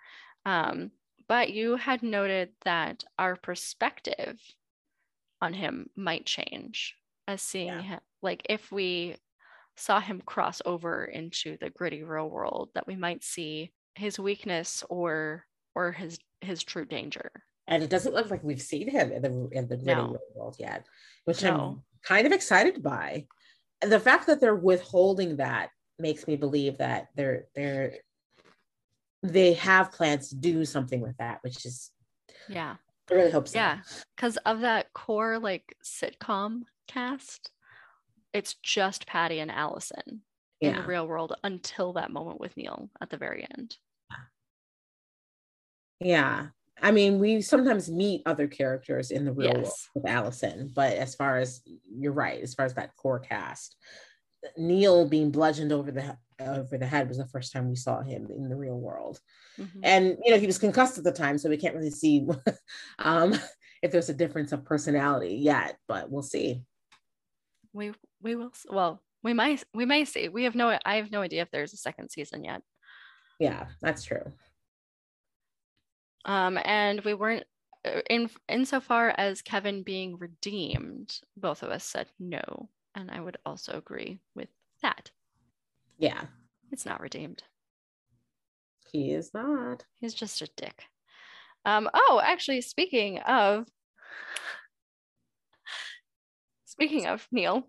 Um, but you had noted that our perspective on him might change as seeing yeah. him, like if we saw him cross over into the gritty real world, that we might see his weakness or or his his true danger. And it doesn't look like we've seen him in the in the no. world yet, which no. I'm kind of excited by. And the fact that they're withholding that makes me believe that they're they're they have plans to do something with that, which is yeah. I really hope so. Yeah, because of that core like sitcom cast, it's just Patty and Allison yeah. in the real world until that moment with Neil at the very end. Yeah. I mean, we sometimes meet other characters in the real yes. world with Allison, but as far as you're right, as far as that core cast, Neil being bludgeoned over the over the head was the first time we saw him in the real world. Mm-hmm. And you know, he was concussed at the time, so we can't really see [laughs] um, if there's a difference of personality yet, but we'll see. We we will well, we might we may see. We have no I have no idea if there's a second season yet. Yeah, that's true. Um, and we weren't in insofar as Kevin being redeemed, both of us said no, and I would also agree with that. Yeah, It's not redeemed. he is not. He's just a dick. Um, oh, actually, speaking of speaking of Neil,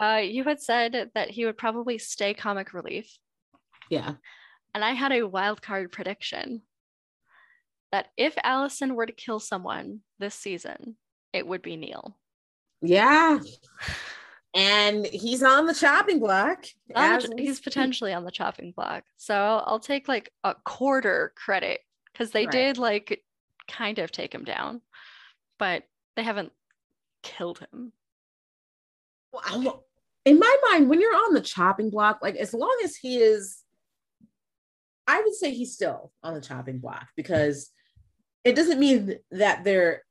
uh, you had said that he would probably stay comic relief, Yeah. and I had a wild card prediction that if Allison were to kill someone this season, it would be Neil. Yeah. And he's on the chopping block. On the as ch- we he's potentially on the chopping block. So I'll take like a quarter credit because they Right. did like kind of take him down, but they haven't killed him. Well, in my mind, when you're on the chopping block, like as long as he is, I would say he's still on the chopping block because it doesn't mean that they're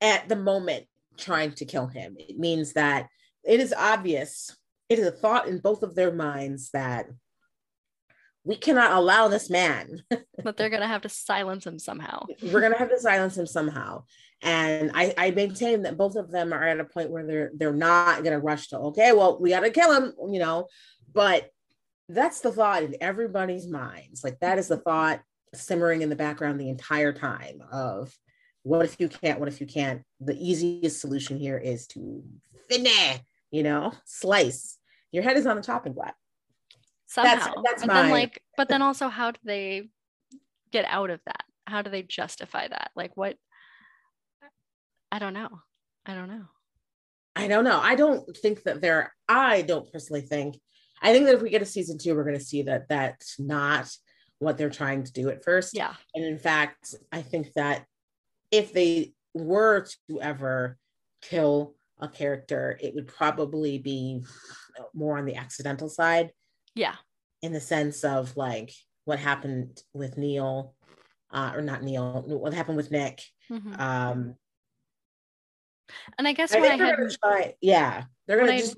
at the moment trying to kill him. It means that it is obvious, it is a thought in both of their minds that we cannot allow this man [laughs] But they're gonna have to silence him somehow. we're gonna have to silence him somehow. And I, I maintain that both of them are at a point where they're they're not gonna rush to okay, well, we gotta kill him, you know. But that's the thought in everybody's minds. Like that is the thought simmering in the background the entire time of what if you can't, what if you can't? The easiest solution here is to finish, you know, slice. Your head is on the chopping block. Somehow. that's but then like but then also how do they get out of that? How do they justify that? Like what I don't know. I don't know. I don't know. I don't think that there. I don't personally think. I think that if we get a season two, we're going to see that that's not what they're trying to do at first. Yeah. And in fact, I think that if they were to ever kill a character, it would probably be more on the accidental side, Yeah. in the sense of like what happened with Neil, uh, or not Neil, what happened with Nick. Mhm. Um, And I guess I what I had try. Yeah, they're gonna I- just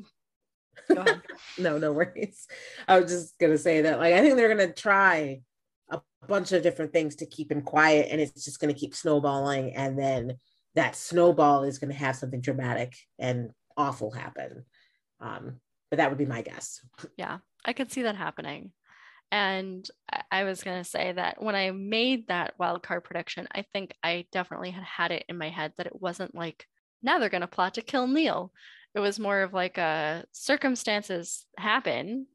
go [laughs] no, no worries. I was just gonna say that, like, I think they're gonna try bunch of different things to keep him quiet, and it's just gonna keep snowballing, and then that snowball is gonna have something dramatic and awful happen. Um, but that would be my guess. Yeah, I could see that happening. And I- was going to say that when I made that wild card prediction, I think I definitely had had it in my head that it wasn't like, now they're going to plot to kill Neil. It was more of like uh, circumstances happen,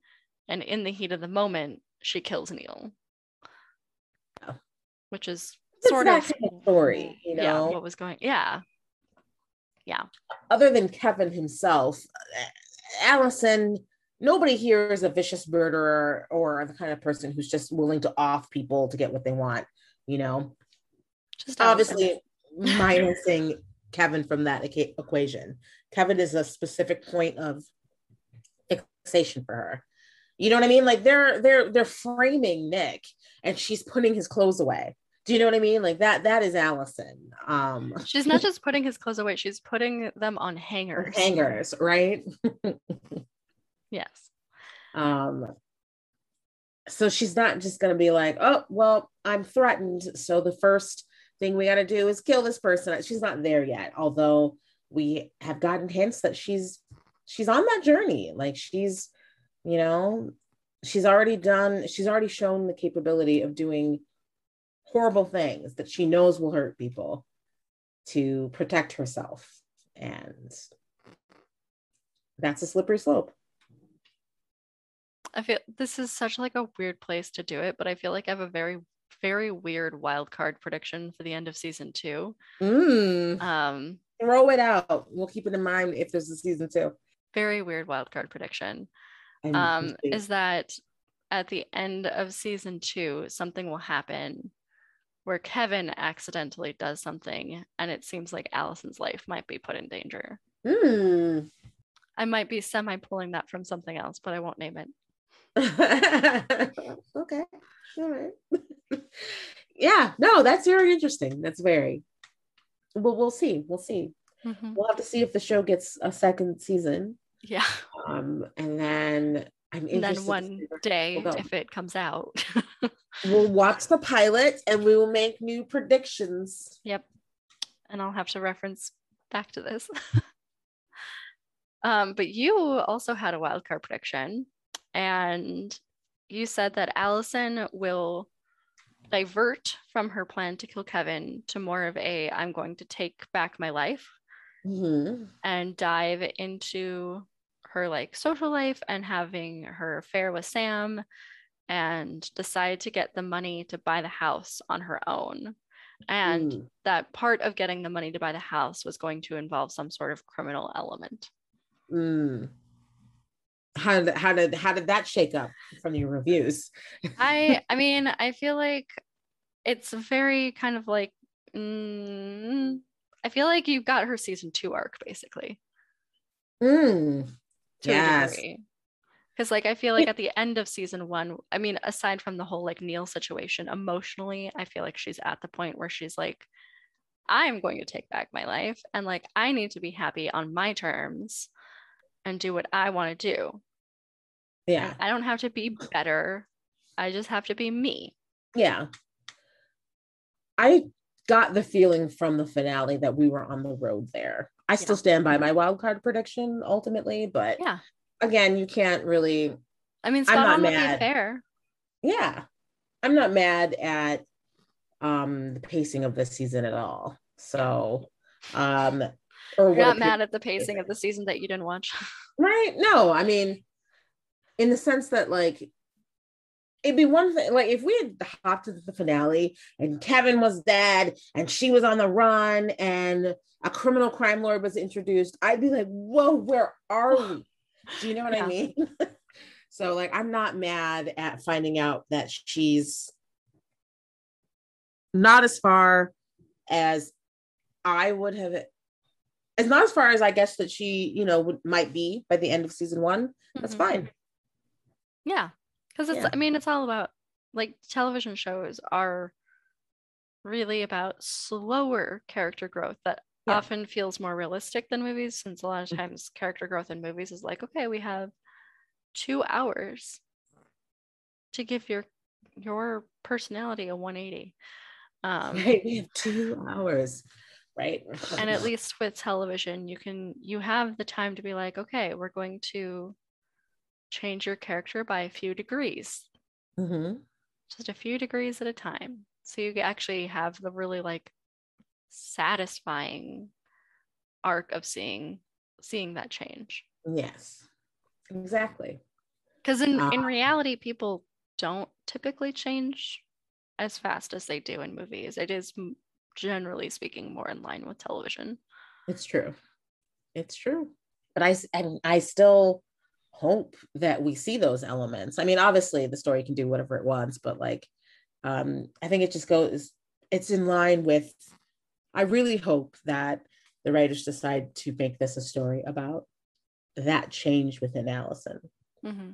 and in the heat of the moment, she kills Neil. Which is It's sort of story, you yeah, know. what was going yeah. Yeah. Other than Kevin himself, Allison. Nobody here is a vicious murderer or the kind of person who's just willing to off people to get what they want. You know, Just obviously minusing Kevin from that equa- equation. Kevin is a specific point of fixation for her. You know what I mean? Like they're they're they're framing Nick and she's putting his clothes away. Do you know what I mean? Like that that is Allison. Um She's not [laughs] just putting his clothes away, she's putting them on hangers. hangers, right? [laughs] Yes. Um so she's not just gonna be like, oh well, I'm threatened. So the first thing we gotta do is kill this person. She's not there yet, although we have gotten hints that she's she's on that journey. Like she's, you know, she's already done, she's already shown the capability of doing horrible things that she knows will hurt people to protect herself. And that's a slippery slope. I feel this is such like a weird place to do it, but I feel like I have a very, very weird wild card prediction for the end of season two. Mm, Um, throw it out. We'll keep it in mind if there's a season two. very weird wild card prediction. Um, is that at the end of season two, something will happen where Kevin accidentally does something and it seems like Allison's life might be put in danger. Mm. I might be semi pulling that from something else, but I won't name it. [laughs] okay. All right. [laughs] yeah, no, that's very interesting. That's very well, we'll see. We'll see. Mhm. We'll have to see if the show gets a second season. Yeah. Um, and then I'm And then one day, if it comes out. [laughs] we'll watch the pilot and we will make new predictions. yep. and I'll have to reference back to this. [laughs] um, but you also had a wild card prediction, and you said that Allison will divert from her plan to kill Kevin to more of a I'm going to take back my life Mhm. and dive into her like social life and having her affair with Sam and decide to get the money to buy the house on her own. And Mm. that part of getting the money to buy the house was going to involve some sort of criminal element. Mm. How did how did how did that shake up from your reviews? I [laughs] I mean, I feel like it's very kind of like mm, I feel like you've got her season 2 arc basically. Mm. To Yes. a degree. Because like I feel like at the end of season one, I mean, aside from the whole like Neil situation, emotionally, I feel like she's at the point where she's like, I'm going to take back my life and like I need to be happy on my terms and do what I want to do. Yeah. And I don't have to be better. I just have to be me. Yeah. I got the feeling from the finale that we were on the road there. I still Yeah. stand by my wild card prediction ultimately, but Yeah. again, you can't really I mean, I'm Scott not on be mad. fair. yeah. I'm not mad at um the pacing of this season at all. So um or You're not mad at the pacing of the season that you didn't watch. [laughs] Right? No, I mean, in the sense that like it'd be one thing like if we had hopped to the finale and Kevin was dead and she was on the run and a criminal crime lord was introduced, I'd be like, whoa, where are we? [sighs] Do you know what Yeah. I mean? [laughs] so like I'm not mad at finding out that she's not as far as I would have as not as far as I guess that she, you know, would might be by the end of season one. That's Mhm. fine. Yeah. Because it's, Yeah. I mean, it's all about like television shows are really about slower character growth that Yeah. often feels more realistic than movies, since a lot of Mhm. times character growth in movies is like, okay, we have two hours to give your your personality a 180. Um, Right. We have two hours. Right. and at [laughs] least with television you can you have the time to be like okay we're going to change your character by a few degrees Mhm. just a few degrees at a time so you actually have the really like satisfying arc of seeing seeing that change Yes. Exactly. because in Ah. in reality people don't typically change as fast as they do in movies it is generally speaking more in line with television It's true. It's true. But I and I still hope that we see those elements. I mean, obviously the story can do whatever it wants, but like um I think it just goes it's in line with I really hope that the writers decide to make this a story about that change within Allison. hmm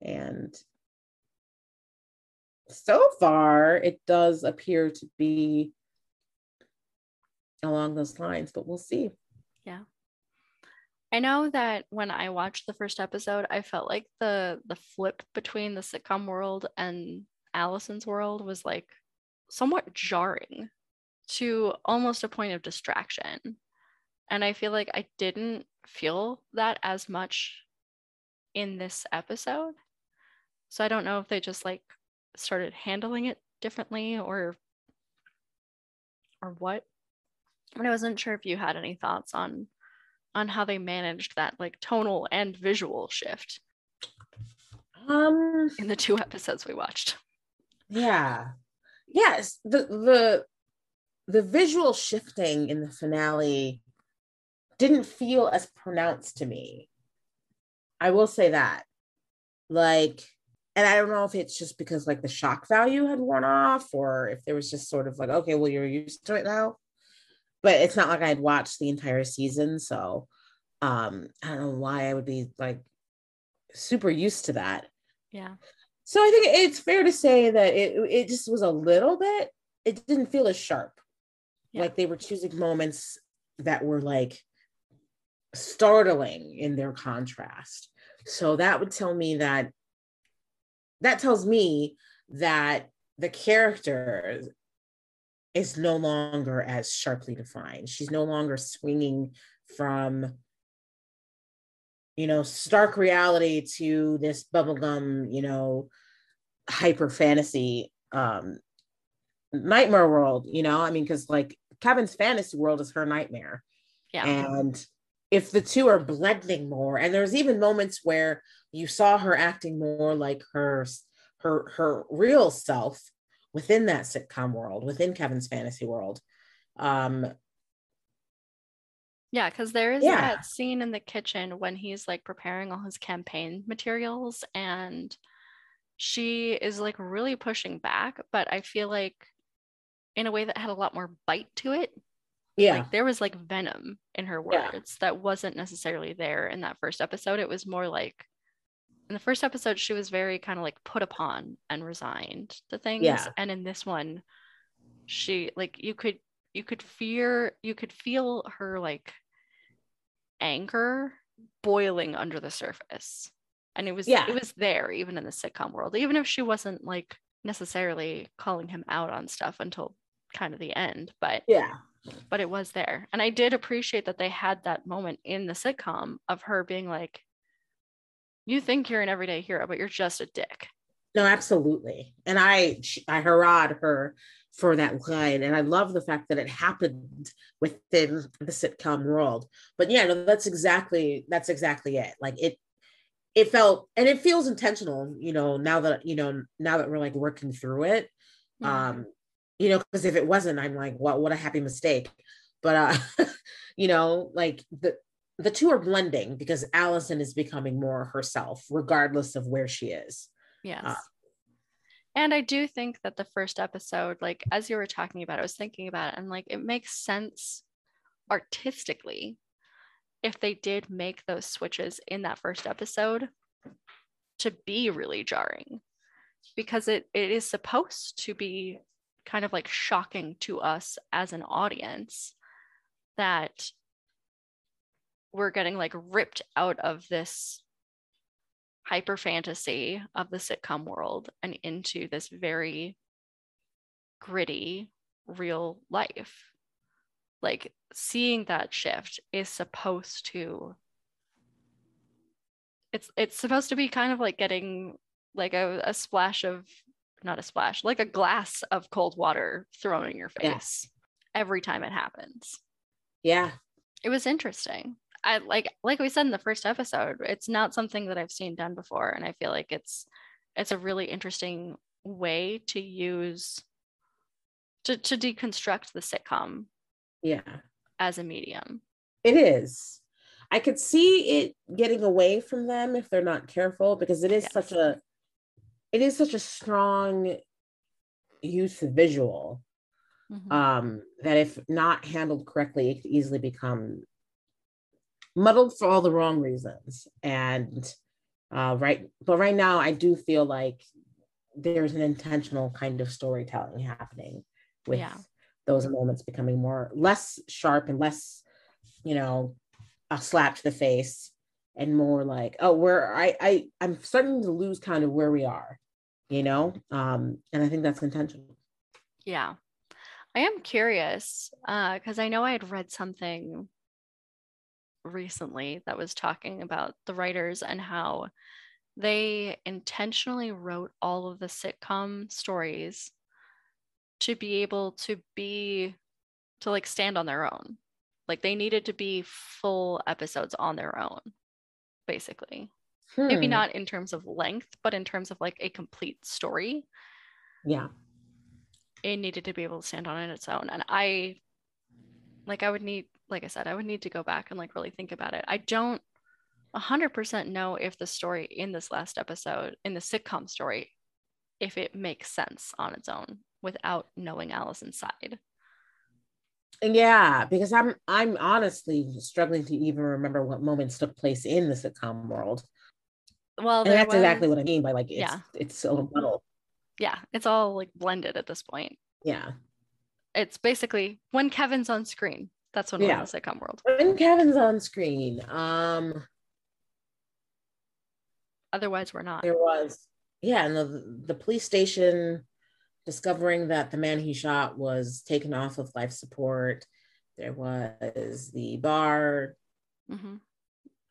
And so far, it does appear to be along those lines, but we'll see. I know that when I watched the first episode, I felt like the the flip between the sitcom world and Allison's world was like somewhat jarring to almost a point of distraction. And I feel like I didn't feel that as much in this episode. So I don't know if they just like started handling it differently or or what. But I wasn't sure if you had any thoughts on on how they managed that like tonal and visual shift Um, in the two [laughs] episodes we watched. yeah. Yes, the the the visual shifting in the finale didn't feel as pronounced to me. I will say that. Like and I don't know if it's just because like the shock value had worn off or if there was just sort of like okay, well you're used to it now. But it's not like I'd watched the entire season, so um I don't know why I would be like super used to that. Yeah. So I think it's fair to say that it it just was a little bit. It didn't feel as sharp. Yeah. Like they were choosing moments that were like startling in their contrast. So that would tell me that that tells me that the characters is no longer as sharply defined. She's no longer swinging from you know stark reality to this bubblegum you know hyper fantasy um nightmare world you know i mean because like kevin's fantasy world is her nightmare Yeah. and if the two are blending more and there's even moments where you saw her acting more like her her her real self within that sitcom world within kevin's fantasy world um Yeah, because there is Yeah. that scene in the kitchen when he's like preparing all his campaign materials and she is like really pushing back, but I feel like in a way that had a lot more bite to it. yeah Like there was like venom in her Yeah. words that wasn't necessarily there in that first episode. It was more like in the first episode, she was very kind of like put upon and resigned to things. Yeah. And in this one, she like you could you could fear you could feel her like anger boiling under the surface. And it was Yeah. it was there even in the sitcom world, even if she wasn't like necessarily calling him out on stuff until kind of the end. But yeah but it was there. And I did appreciate that they had that moment in the sitcom of her being like, You think you're an everyday hero, but you're just a dick. No, absolutely. And I I hurrahed her for that line. And I love the fact that it happened within the sitcom world. But yeah, no, that's exactly that's exactly it. Like it it felt and it feels intentional, you know, now that you know, now that we're like working through it. Yeah. Um, you know, because if it wasn't, I'm like, what what a happy mistake. But uh, [laughs] you know, like the the two are blending because Allison is becoming more herself, regardless of where she is. yes. uh, and I do think that the first episode, like as you were talking about, I was thinking about it and like it makes sense artistically if they did make those switches in that first episode to be really jarring because it, it is supposed to be kind of like shocking to us as an audience that we're getting like ripped out of this hyper fantasy of the sitcom world and into this very gritty real life like seeing that shift is supposed to it's it's supposed to be kind of like getting like a, a splash of not a splash like a glass of cold water thrown in your face Yes. every time it happens Yeah. it was interesting i like like we said in the first episode it's not something that i've seen done before and i feel like it's it's a really interesting way to use to, to deconstruct the sitcom Yeah. as a medium It is. I could see it getting away from them if they're not careful because it is Yes. such a it is such a strong use of visual Mhm. um that if not handled correctly it could easily become muddled for all the wrong reasons. And uh right but right now I do feel like there's an intentional kind of storytelling happening with Yeah. those moments becoming more less sharp and less you know a slap to the face and more like oh where I I I'm starting to lose kind of where we are you know? Um and I think that's intentional. Yeah. I am curious uh because i know i had read something recently that was talking about the writers and how they intentionally wrote all of the sitcom stories to be able to be to like stand on their own. Like they needed to be full episodes on their own basically. Maybe Hmm. not in terms of length but in terms of like a complete story. Yeah. It needed to be able to stand on its own. And i like i would need like i said i would need to go back and like really think about it i don't 100% know if the story in this last episode in the sitcom story if it makes sense on its own without knowing allison's side Yeah, because I'm I'm honestly struggling to even remember what moments took place in the sitcom world. well And that's exactly what I mean by like it's Yeah. it's a little muddled. yeah it's all like blended at this point Yeah. it's basically when kevin's on screen that's when we're in the sitcom world When Kevin's on screen, um otherwise we're not there was yeah, and the the police station discovering that the man he shot was taken off of life support. There was the bar. Mm-hmm.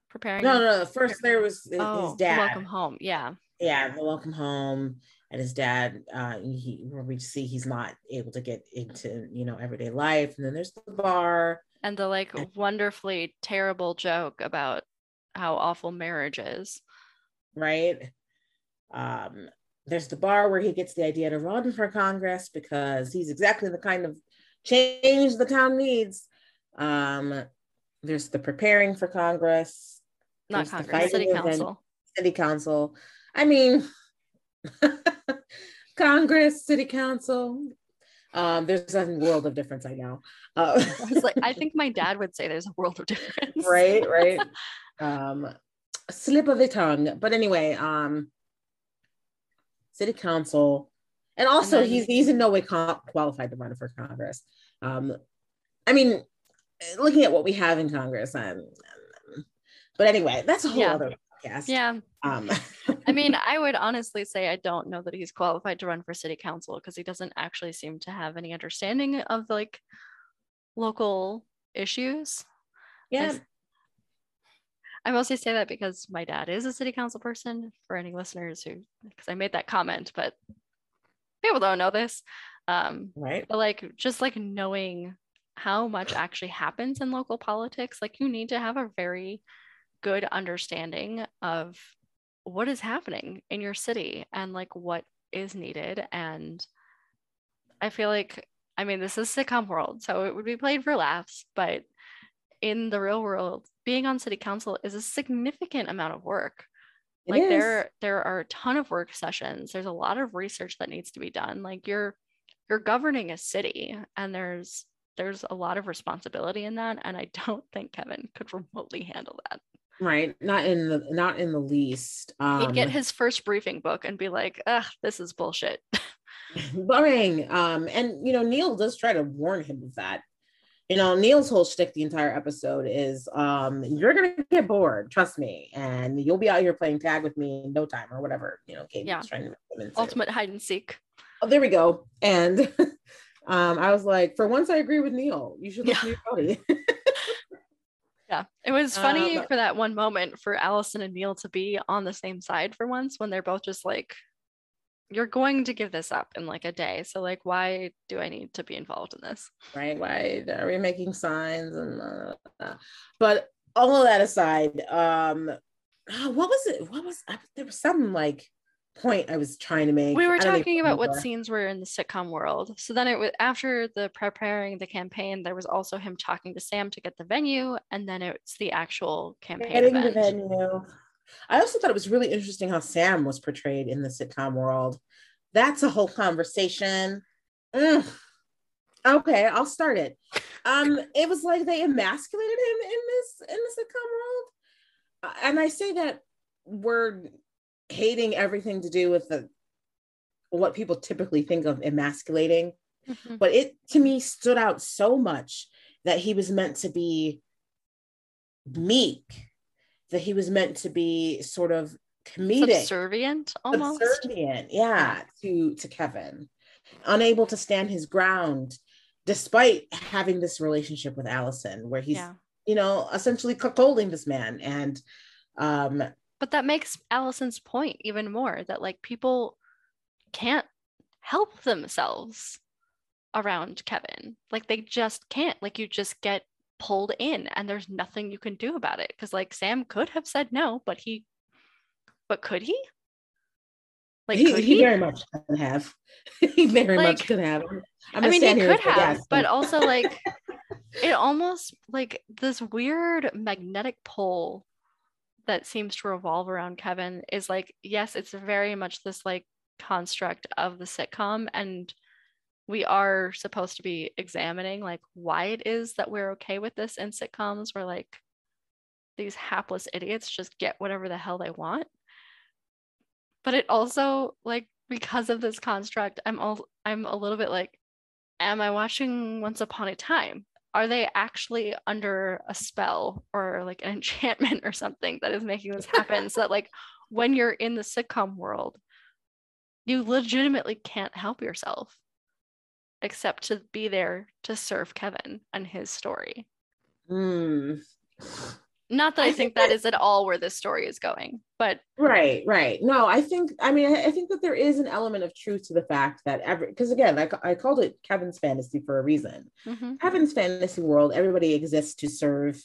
Preparing. No, no, no. First there was his, oh, his dad. Welcome home. Yeah. Yeah, the welcome home. And his dad, uh, he where we see he's not able to get into, you know, everyday life. And then there's the bar. And the like wonderfully terrible joke about how awful marriage is. Right. Um, there's the bar where he gets the idea to run for Congress because he's exactly the kind of change the town needs. Um, there's the preparing for Congress. Not Congress, City Council. City Council. I mean, [laughs] Congress, City Council. Um, there's a world of difference, I know. Uh, I was like, I think my dad would say there's a world of difference. right, right. [laughs] Um, slip of the tongue. But anyway, um, city council, and also and then, he's he's in no way qualified to run for Congress. Um, I mean, looking at what we have in Congress, um, but anyway, that's a whole yeah. other podcast. Yeah. Um, [laughs] [laughs] I mean, I would honestly say I don't know that he's qualified to run for city council because he doesn't actually seem to have any understanding of like local issues. Yeah. I mostly say that because my dad is a city council person for any listeners who, because I made that comment, but people don't know this. Um, right. But like, just like knowing how much actually happens in local politics, like you need to have a very good understanding of what is happening in your city and like what is needed. And I feel like, I mean, this is sitcom world, so it would be played for laughs, but in the real world, being on city council is a significant amount of work. It like is. there there are a ton of work sessions. There's a lot of research that needs to be done. Like you're you're governing a city and there's there's a lot of responsibility in that and I [laughs] don't think Kevin could remotely handle that. Right. Not in the not in the least. Um, He'd get um, his first briefing book and be like, ugh, this is bullshit. [laughs] boring. Um, and you know, Neil does try to warn him of that you know, Neil's whole shtick the entire episode is um, you're gonna get bored, trust me, and you'll be out here playing tag with me in no time or whatever, you know, Katie's yeah. trying to ultimate hide and seek. Oh, there we go. And [laughs] um, I was like, for once I agree with Neil. You should listen yeah. to your [laughs] yeah. It was funny um, for that one moment for Allison and Neil to be on the same side for once when they're both just like you're going to give this up in like a day. So like, why do I need to be involved in this? Right? Why are we making signs and uh, but all of that aside, um, oh, what was it? What was there was some like point I was trying to make. We were talking about what scenes were in the sitcom world. So then it was after the preparing the campaign, there was also him talking to Sam to get the venue, and then it's the actual campaign. Getting event. the venue. I also thought it was really interesting how Sam was portrayed in the sitcom world. That's a whole conversation. Mm. Okay, I'll start it. Um, it was like they emasculated him in this in the sitcom world, uh, and I say that we're hating everything to do with the what people typically think of emasculating, mm-hmm. but it to me stood out so much that he was meant to be meek that he was meant to be sort of comedic. Subservient almost? Subservient yeah to to kevin. Unable to stand his ground despite having this relationship with allison where he's yeah. you know essentially cuckolding this man and um but that makes allison's point even more that like people can't help themselves around kevin. Like they just can't. Like you just get pulled in and there's nothing you can do about it because like Sam could have said no but he but could he? Like he, he? he? very much could have. [laughs] He very like, much could have. I mean he could have but also like [laughs] it almost like this weird magnetic pull that seems to revolve around Kevin is like yes it's very much this like construct of the sitcom and we are supposed to be examining like why it is that we're okay with this in sitcoms where like these hapless idiots just get whatever the hell they want. But it also like because of this construct i'm all i'm a little bit like am i watching once upon a time are they actually under a spell or like an [laughs] enchantment or something that is making this happen so that like when you're in the sitcom world you legitimately can't help yourself except to be there to serve Kevin and his story. Mm. Not that I, I think, think that, that is at all where this story is going, but right, right. No, I think I mean I, I think that there is an element of truth to the fact that every because again I, I called it Kevin's fantasy for a reason. Mm-hmm. Kevin's fantasy world, everybody exists to serve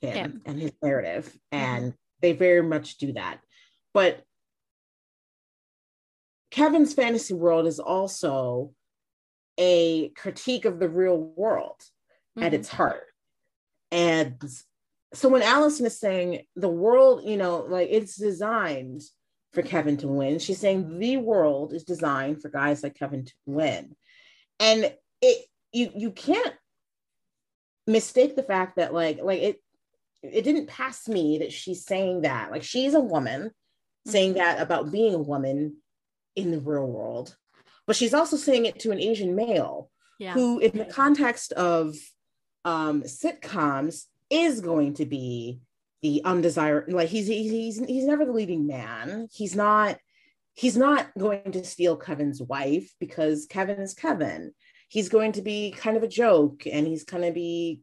him, him. and his narrative, mm-hmm. and they very much do that. But Kevin's fantasy world is also a critique of the real world mm-hmm. at its heart. And so when Allison is saying the world, you know, like it's designed for Kevin to win, she's saying the world is designed for guys like Kevin to win. And it you you can't mistake the fact that like like it it didn't pass me that she's saying that. Like she's a woman saying mm-hmm. that about being a woman in the real world. But she's also saying it to an Asian male yeah. who, in the context of um, sitcoms, is going to be the undesired. Like he's he's he's he's never the leading man. He's not he's not going to steal Kevin's wife because Kevin is Kevin. He's going to be kind of a joke and he's going to be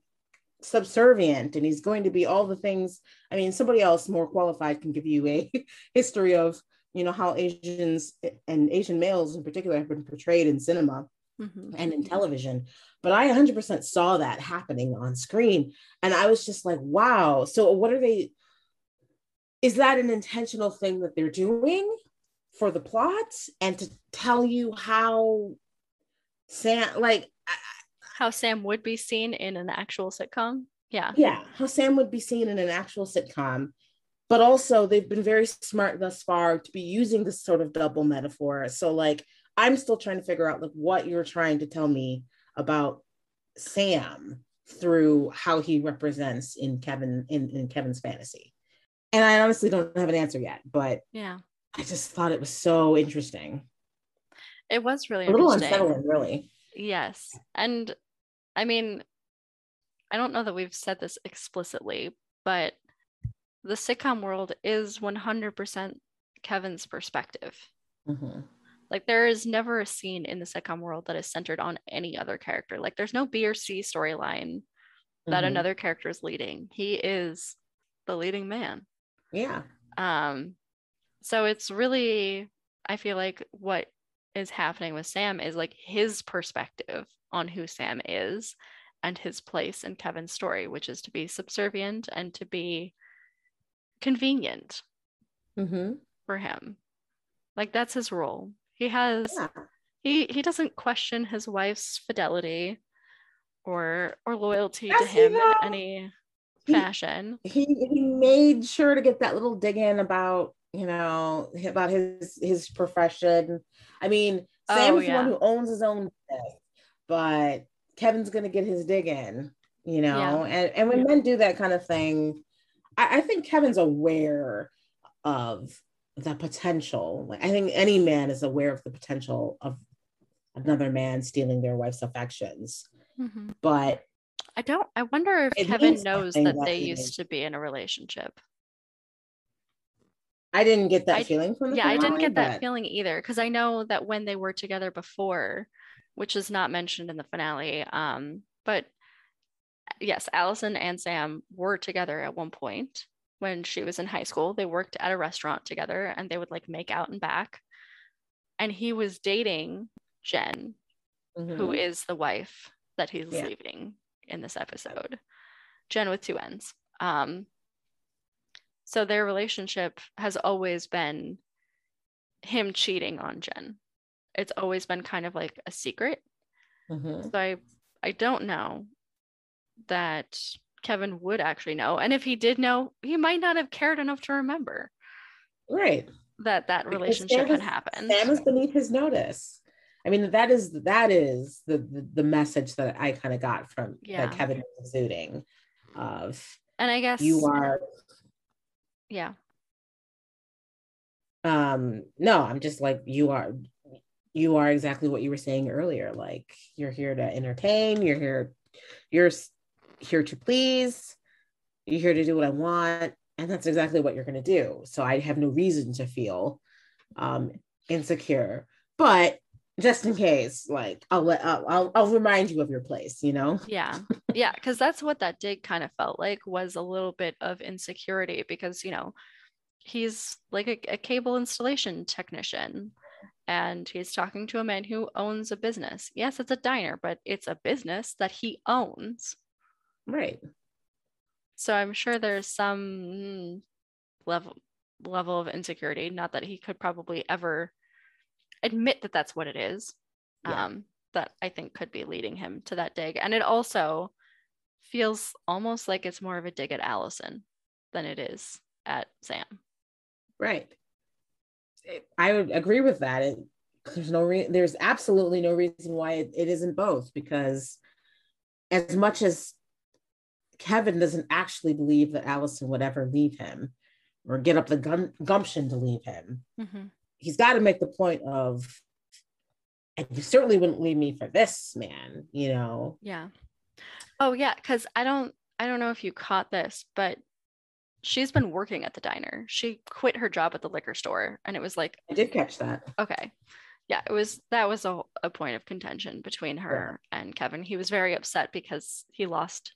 subservient and he's going to be all the things. I mean, somebody else more qualified can give you a [laughs] history of you know how asians and asian males in particular have been portrayed in cinema mm-hmm. and in television but i 100% saw that happening on screen. And i was just like wow. So what are they is that an intentional thing that they're doing for the plot and to tell you how sam like how sam would be seen in an actual sitcom? Yeah. Yeah how sam would be seen in an actual sitcom. But also they've been very smart thus far to be using this sort of double metaphor. So like i'm still trying to figure out like what you're trying to tell me about sam through how he represents in kevin in, in kevin's fantasy. And i honestly don't have an answer yet but yeah. I just thought it was so interesting. It was really a little unsettling really. Yes. And i mean i don't know that we've said this explicitly but the sitcom world is 100% Kevin's perspective. Mm-hmm. Like there is never a scene in the sitcom world that is centered on any other character. Like there's no B or C storyline that mm-hmm. another character is leading. He is the leading man. Yeah. Um so it's really I feel like what is happening with Sam is like his perspective on who Sam is and his place in Kevin's story, which is to be subservient and to be convenient mm-hmm. for him. Like that's his role. He has yeah. he he doesn't question his wife's fidelity or or loyalty to him in any fashion. He, he he made sure to get that little dig in about you know about his his profession. I mean, Sam's oh, yeah. the one who owns his own business, but Kevin's gonna get his dig in, you know. Yeah. And and when men do that kind of thing, I, I think Kevin's aware of the potential. Like I think any man is aware of the potential of another man stealing their wife's affections. Mm-hmm. But I don't I wonder if Kevin knows that, that they used to be in a relationship. I didn't get that I, feeling from the Yeah, I didn't get but... that feeling either because I know that when they were together before, which is not mentioned in the finale, um, but yes, Allison and Sam were together at one point when she was in high school. They worked at a restaurant together and they would like make out and back. And he was dating Jenn, mm-hmm. who is the wife that he's yeah. leaving in this episode. Jenn with two N's. Um, so their relationship has always been him cheating on Jenn. It's always been kind of like a secret. Mm-hmm. So I I don't know that Kevin would actually know. And if he did know, he might not have cared enough to remember. Right. That that relationship had happened. Sam is beneath his notice. I mean, that is that is the the, the message that I kind of got from yeah. that Kevin was exuding of and I guess you are yeah. Um, no, I'm just like you are you are exactly what you were saying earlier. Like you're here to entertain, you're here, you're here to please. You're here to do what I want. And that's exactly what you're going to do. So I have no reason to feel um, insecure. But just in case, like I'll let I'll, I'll, I'll remind you of your place, you know? Yeah. Yeah. Cause that's what that dig kind of felt like was a little bit of insecurity because, you know, he's like a, a cable installation technician and he's talking to a man who owns a business. Yes, it's a diner, but it's a business that he owns. Right. So I'm sure there's some level level of insecurity, not that he could probably ever admit that that's what it is. Yeah. Um, that I think could be leading him to that dig. And it also feels almost like it's more of a dig at Allison than it is at Sam. Right. I would agree with that. It, there's no re- there's absolutely no reason why it, it isn't both because as much as Kevin doesn't actually believe that Allison would ever leave him or get up the gum- gumption to leave him, mm-hmm. he's got to make the point of, and you certainly wouldn't leave me for this man, you know? Yeah. Oh yeah, because I don't I don't know if you caught this, but she's been working at the diner. She quit her job at the liquor store. And it was like, I did catch that. Okay. Yeah, it was that was a, a point of contention between her yeah. and Kevin. He was very upset because he lost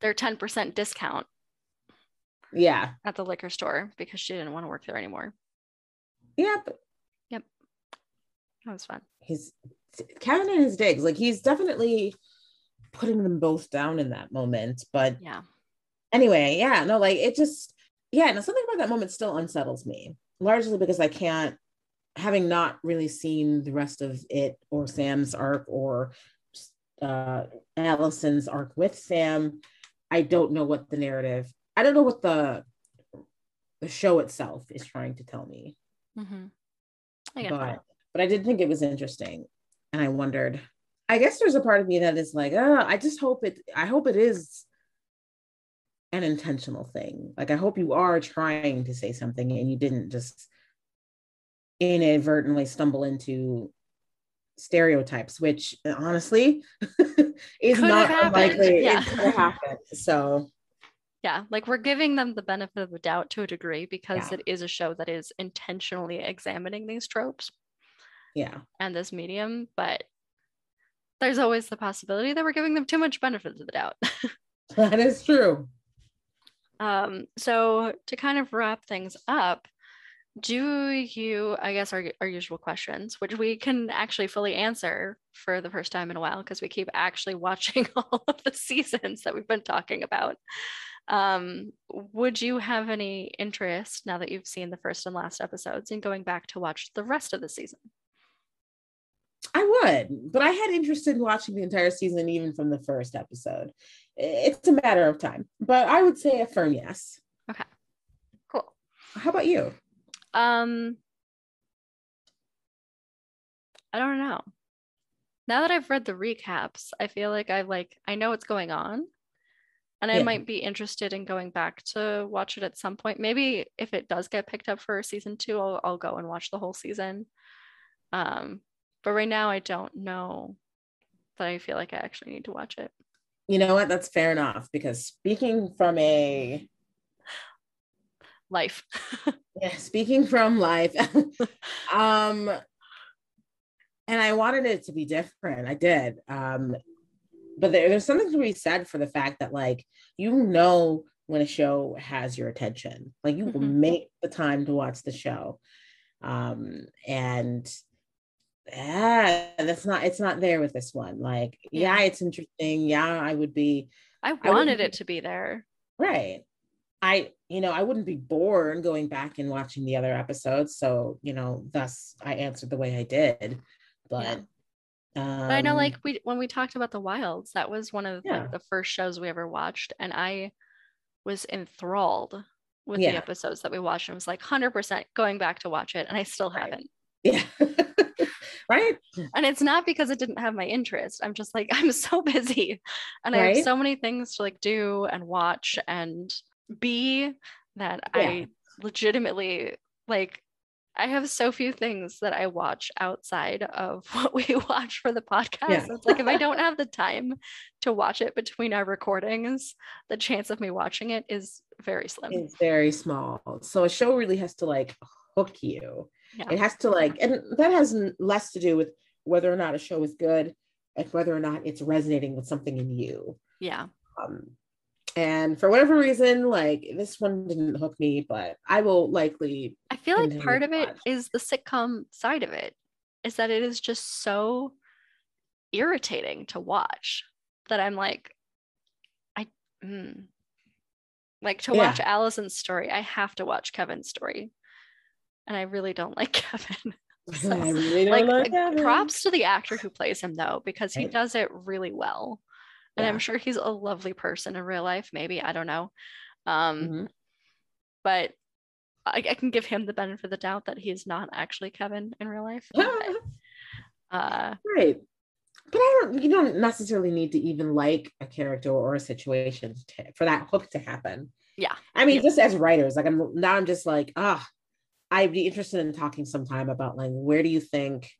their 10% discount. Yeah. At the liquor store because she didn't want to work there anymore. Yep. Yep. That was fun. He's Kevin and his digs. Like he's definitely putting them both down in that moment. But yeah anyway, yeah, no, like it just, yeah, no, something about that moment still unsettles me, largely because I can't, having not really seen the rest of it or Sam's arc or uh, Allison's arc with Sam, I don't know what the narrative, I don't know what the the show itself is trying to tell me. Mm-hmm. I but, that. but I did think it was interesting, and I wondered. I guess there's a part of me that is like, oh, I just hope it. I hope it is an intentional thing. Like I hope you are trying to say something and you didn't just inadvertently stumble into stereotypes, which honestly [laughs] is could not unlikely yeah. to happen. So yeah, like we're giving them the benefit of the doubt to a degree because yeah. it is a show that is intentionally examining these tropes. Yeah. And this medium, but there's always the possibility that we're giving them too much benefit of the doubt. [laughs] that is true. Um, so to kind of wrap things up, do you, I guess, our, our usual questions, which we can actually fully answer for the first time in a while because we keep actually watching [laughs] all of the seasons that we've been talking about. Um, would you have any interest now that you've seen the first and last episodes in going back to watch the rest of the season? I would, but I had interest in watching the entire season even from the first episode it's a matter of time, but I would say a firm yes. Okay. Cool. How about you? Um I don't know. Now that I've read the recaps, I feel like I like I know what's going on. And I yeah. might be interested in going back to watch it at some point. Maybe if it does get picked up for season two, I'll, I'll go and watch the whole season. Um, but right now I don't know that I feel like I actually need to watch it you know what? That's fair enough because speaking from a life. [laughs] yeah, speaking from life. [laughs] um and I wanted it to be different. I did. Um but there, there's something to be said for the fact that like you know when a show has your attention. Like you will mm-hmm. make the time to watch the show. Um and yeah, that's not it's not there with this one. Like, yeah, yeah it's interesting. Yeah, I would be I wanted I it to be there. Right. I, you know, I wouldn't be bored going back and watching the other episodes. So, you know, thus I answered the way I did. But yeah. Um, but I know, like we when we talked about the Wilds, that was one of yeah. like, the first shows we ever watched, and I was enthralled with yeah. the episodes that we watched, and was like hundred percent going back to watch it, and I still right. haven't. Yeah. [laughs] right and it's not because it didn't have my interest i'm just like [laughs] i'm so busy and right? i have so many things to like do and watch and be that yeah. i legitimately like I have so few things that I watch outside of [laughs] what we [laughs] watch for the podcast. Yeah. It's like if I don't have the time to watch it between our recordings, the chance of me watching it is very slim. It's very small. So a show really has to like hook you. Yeah. It has to like, and that has less to do with whether or not a show is good and whether or not it's resonating with something in you. Yeah. Um, and for whatever reason, like this one didn't hook me, but I will likely. I feel like part of it is the sitcom side of it, is that it is just so irritating to watch that I'm like, I, mm. like to watch yeah. Allison's story, I have to watch Kevin's story, and I really don't like [laughs] Kevin. [laughs] so, I really don't like, like props to the actor who plays him though, because he does it really well and yeah. i'm sure he's a lovely person in real life maybe i don't know um mm-hmm. but I, I, can give him the benefit of the doubt that he's not actually kevin in real life [laughs] uh, right but i don't you don't necessarily need to even like a character or a situation to, for that hook to happen yeah i mean yeah. just as writers like i'm now i'm just like ah i'd be interested in talking sometime about like where do you think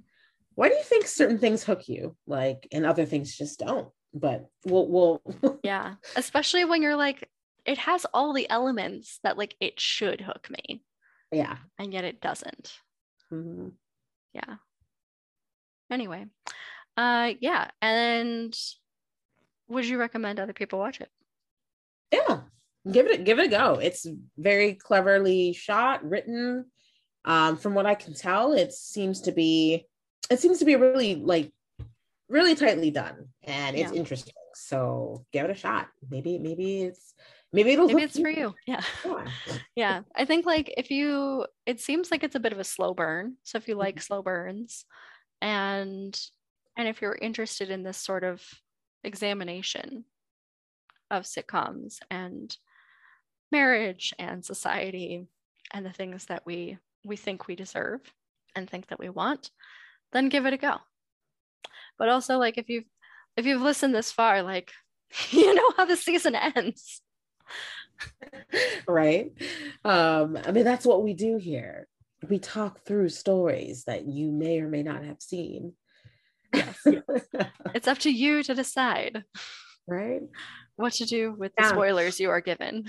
why do you think certain things hook you like and other things just don't but we'll we'll [laughs] yeah especially when you're like it has all the elements that like it should hook me. Yeah. And yet it doesn't. Mm-hmm. yeah. Anyway uh yeah and would you recommend other people watch it? Yeah give it give it a go. It's very cleverly shot written. Um from what i can tell it seems to be it seems to be a really like really tightly done and it's yeah. interesting. So give it a shot. Maybe, maybe it's maybe it'll maybe it's for you. Yeah. yeah. [laughs] yeah. I think like if you it seems like it's a bit of a slow burn. So if you like mm-hmm. slow burns and and if you're interested in this sort of examination of sitcoms and marriage and society and the things that we we think we deserve and think that we want, then give it a go but also like if you've if you've listened this far like [laughs] you know how the season ends. Right? Um i mean that's what we do here. We talk through stories that you may or may not have seen. Yes. [laughs] it's up to you to decide right? what to do with the spoilers you are given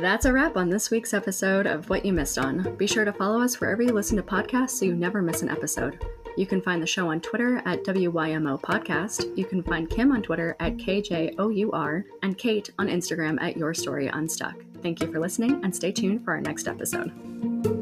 That's a wrap on this week's episode of What You Missed On. Be sure to follow us wherever you listen to podcasts so you never miss an episode. You can find the show on Twitter at WYMO Podcast. You can find Kim on Twitter at KJOUR and Kate on Instagram at Your Story Unstuck. Thank you for listening and stay tuned for our next episode.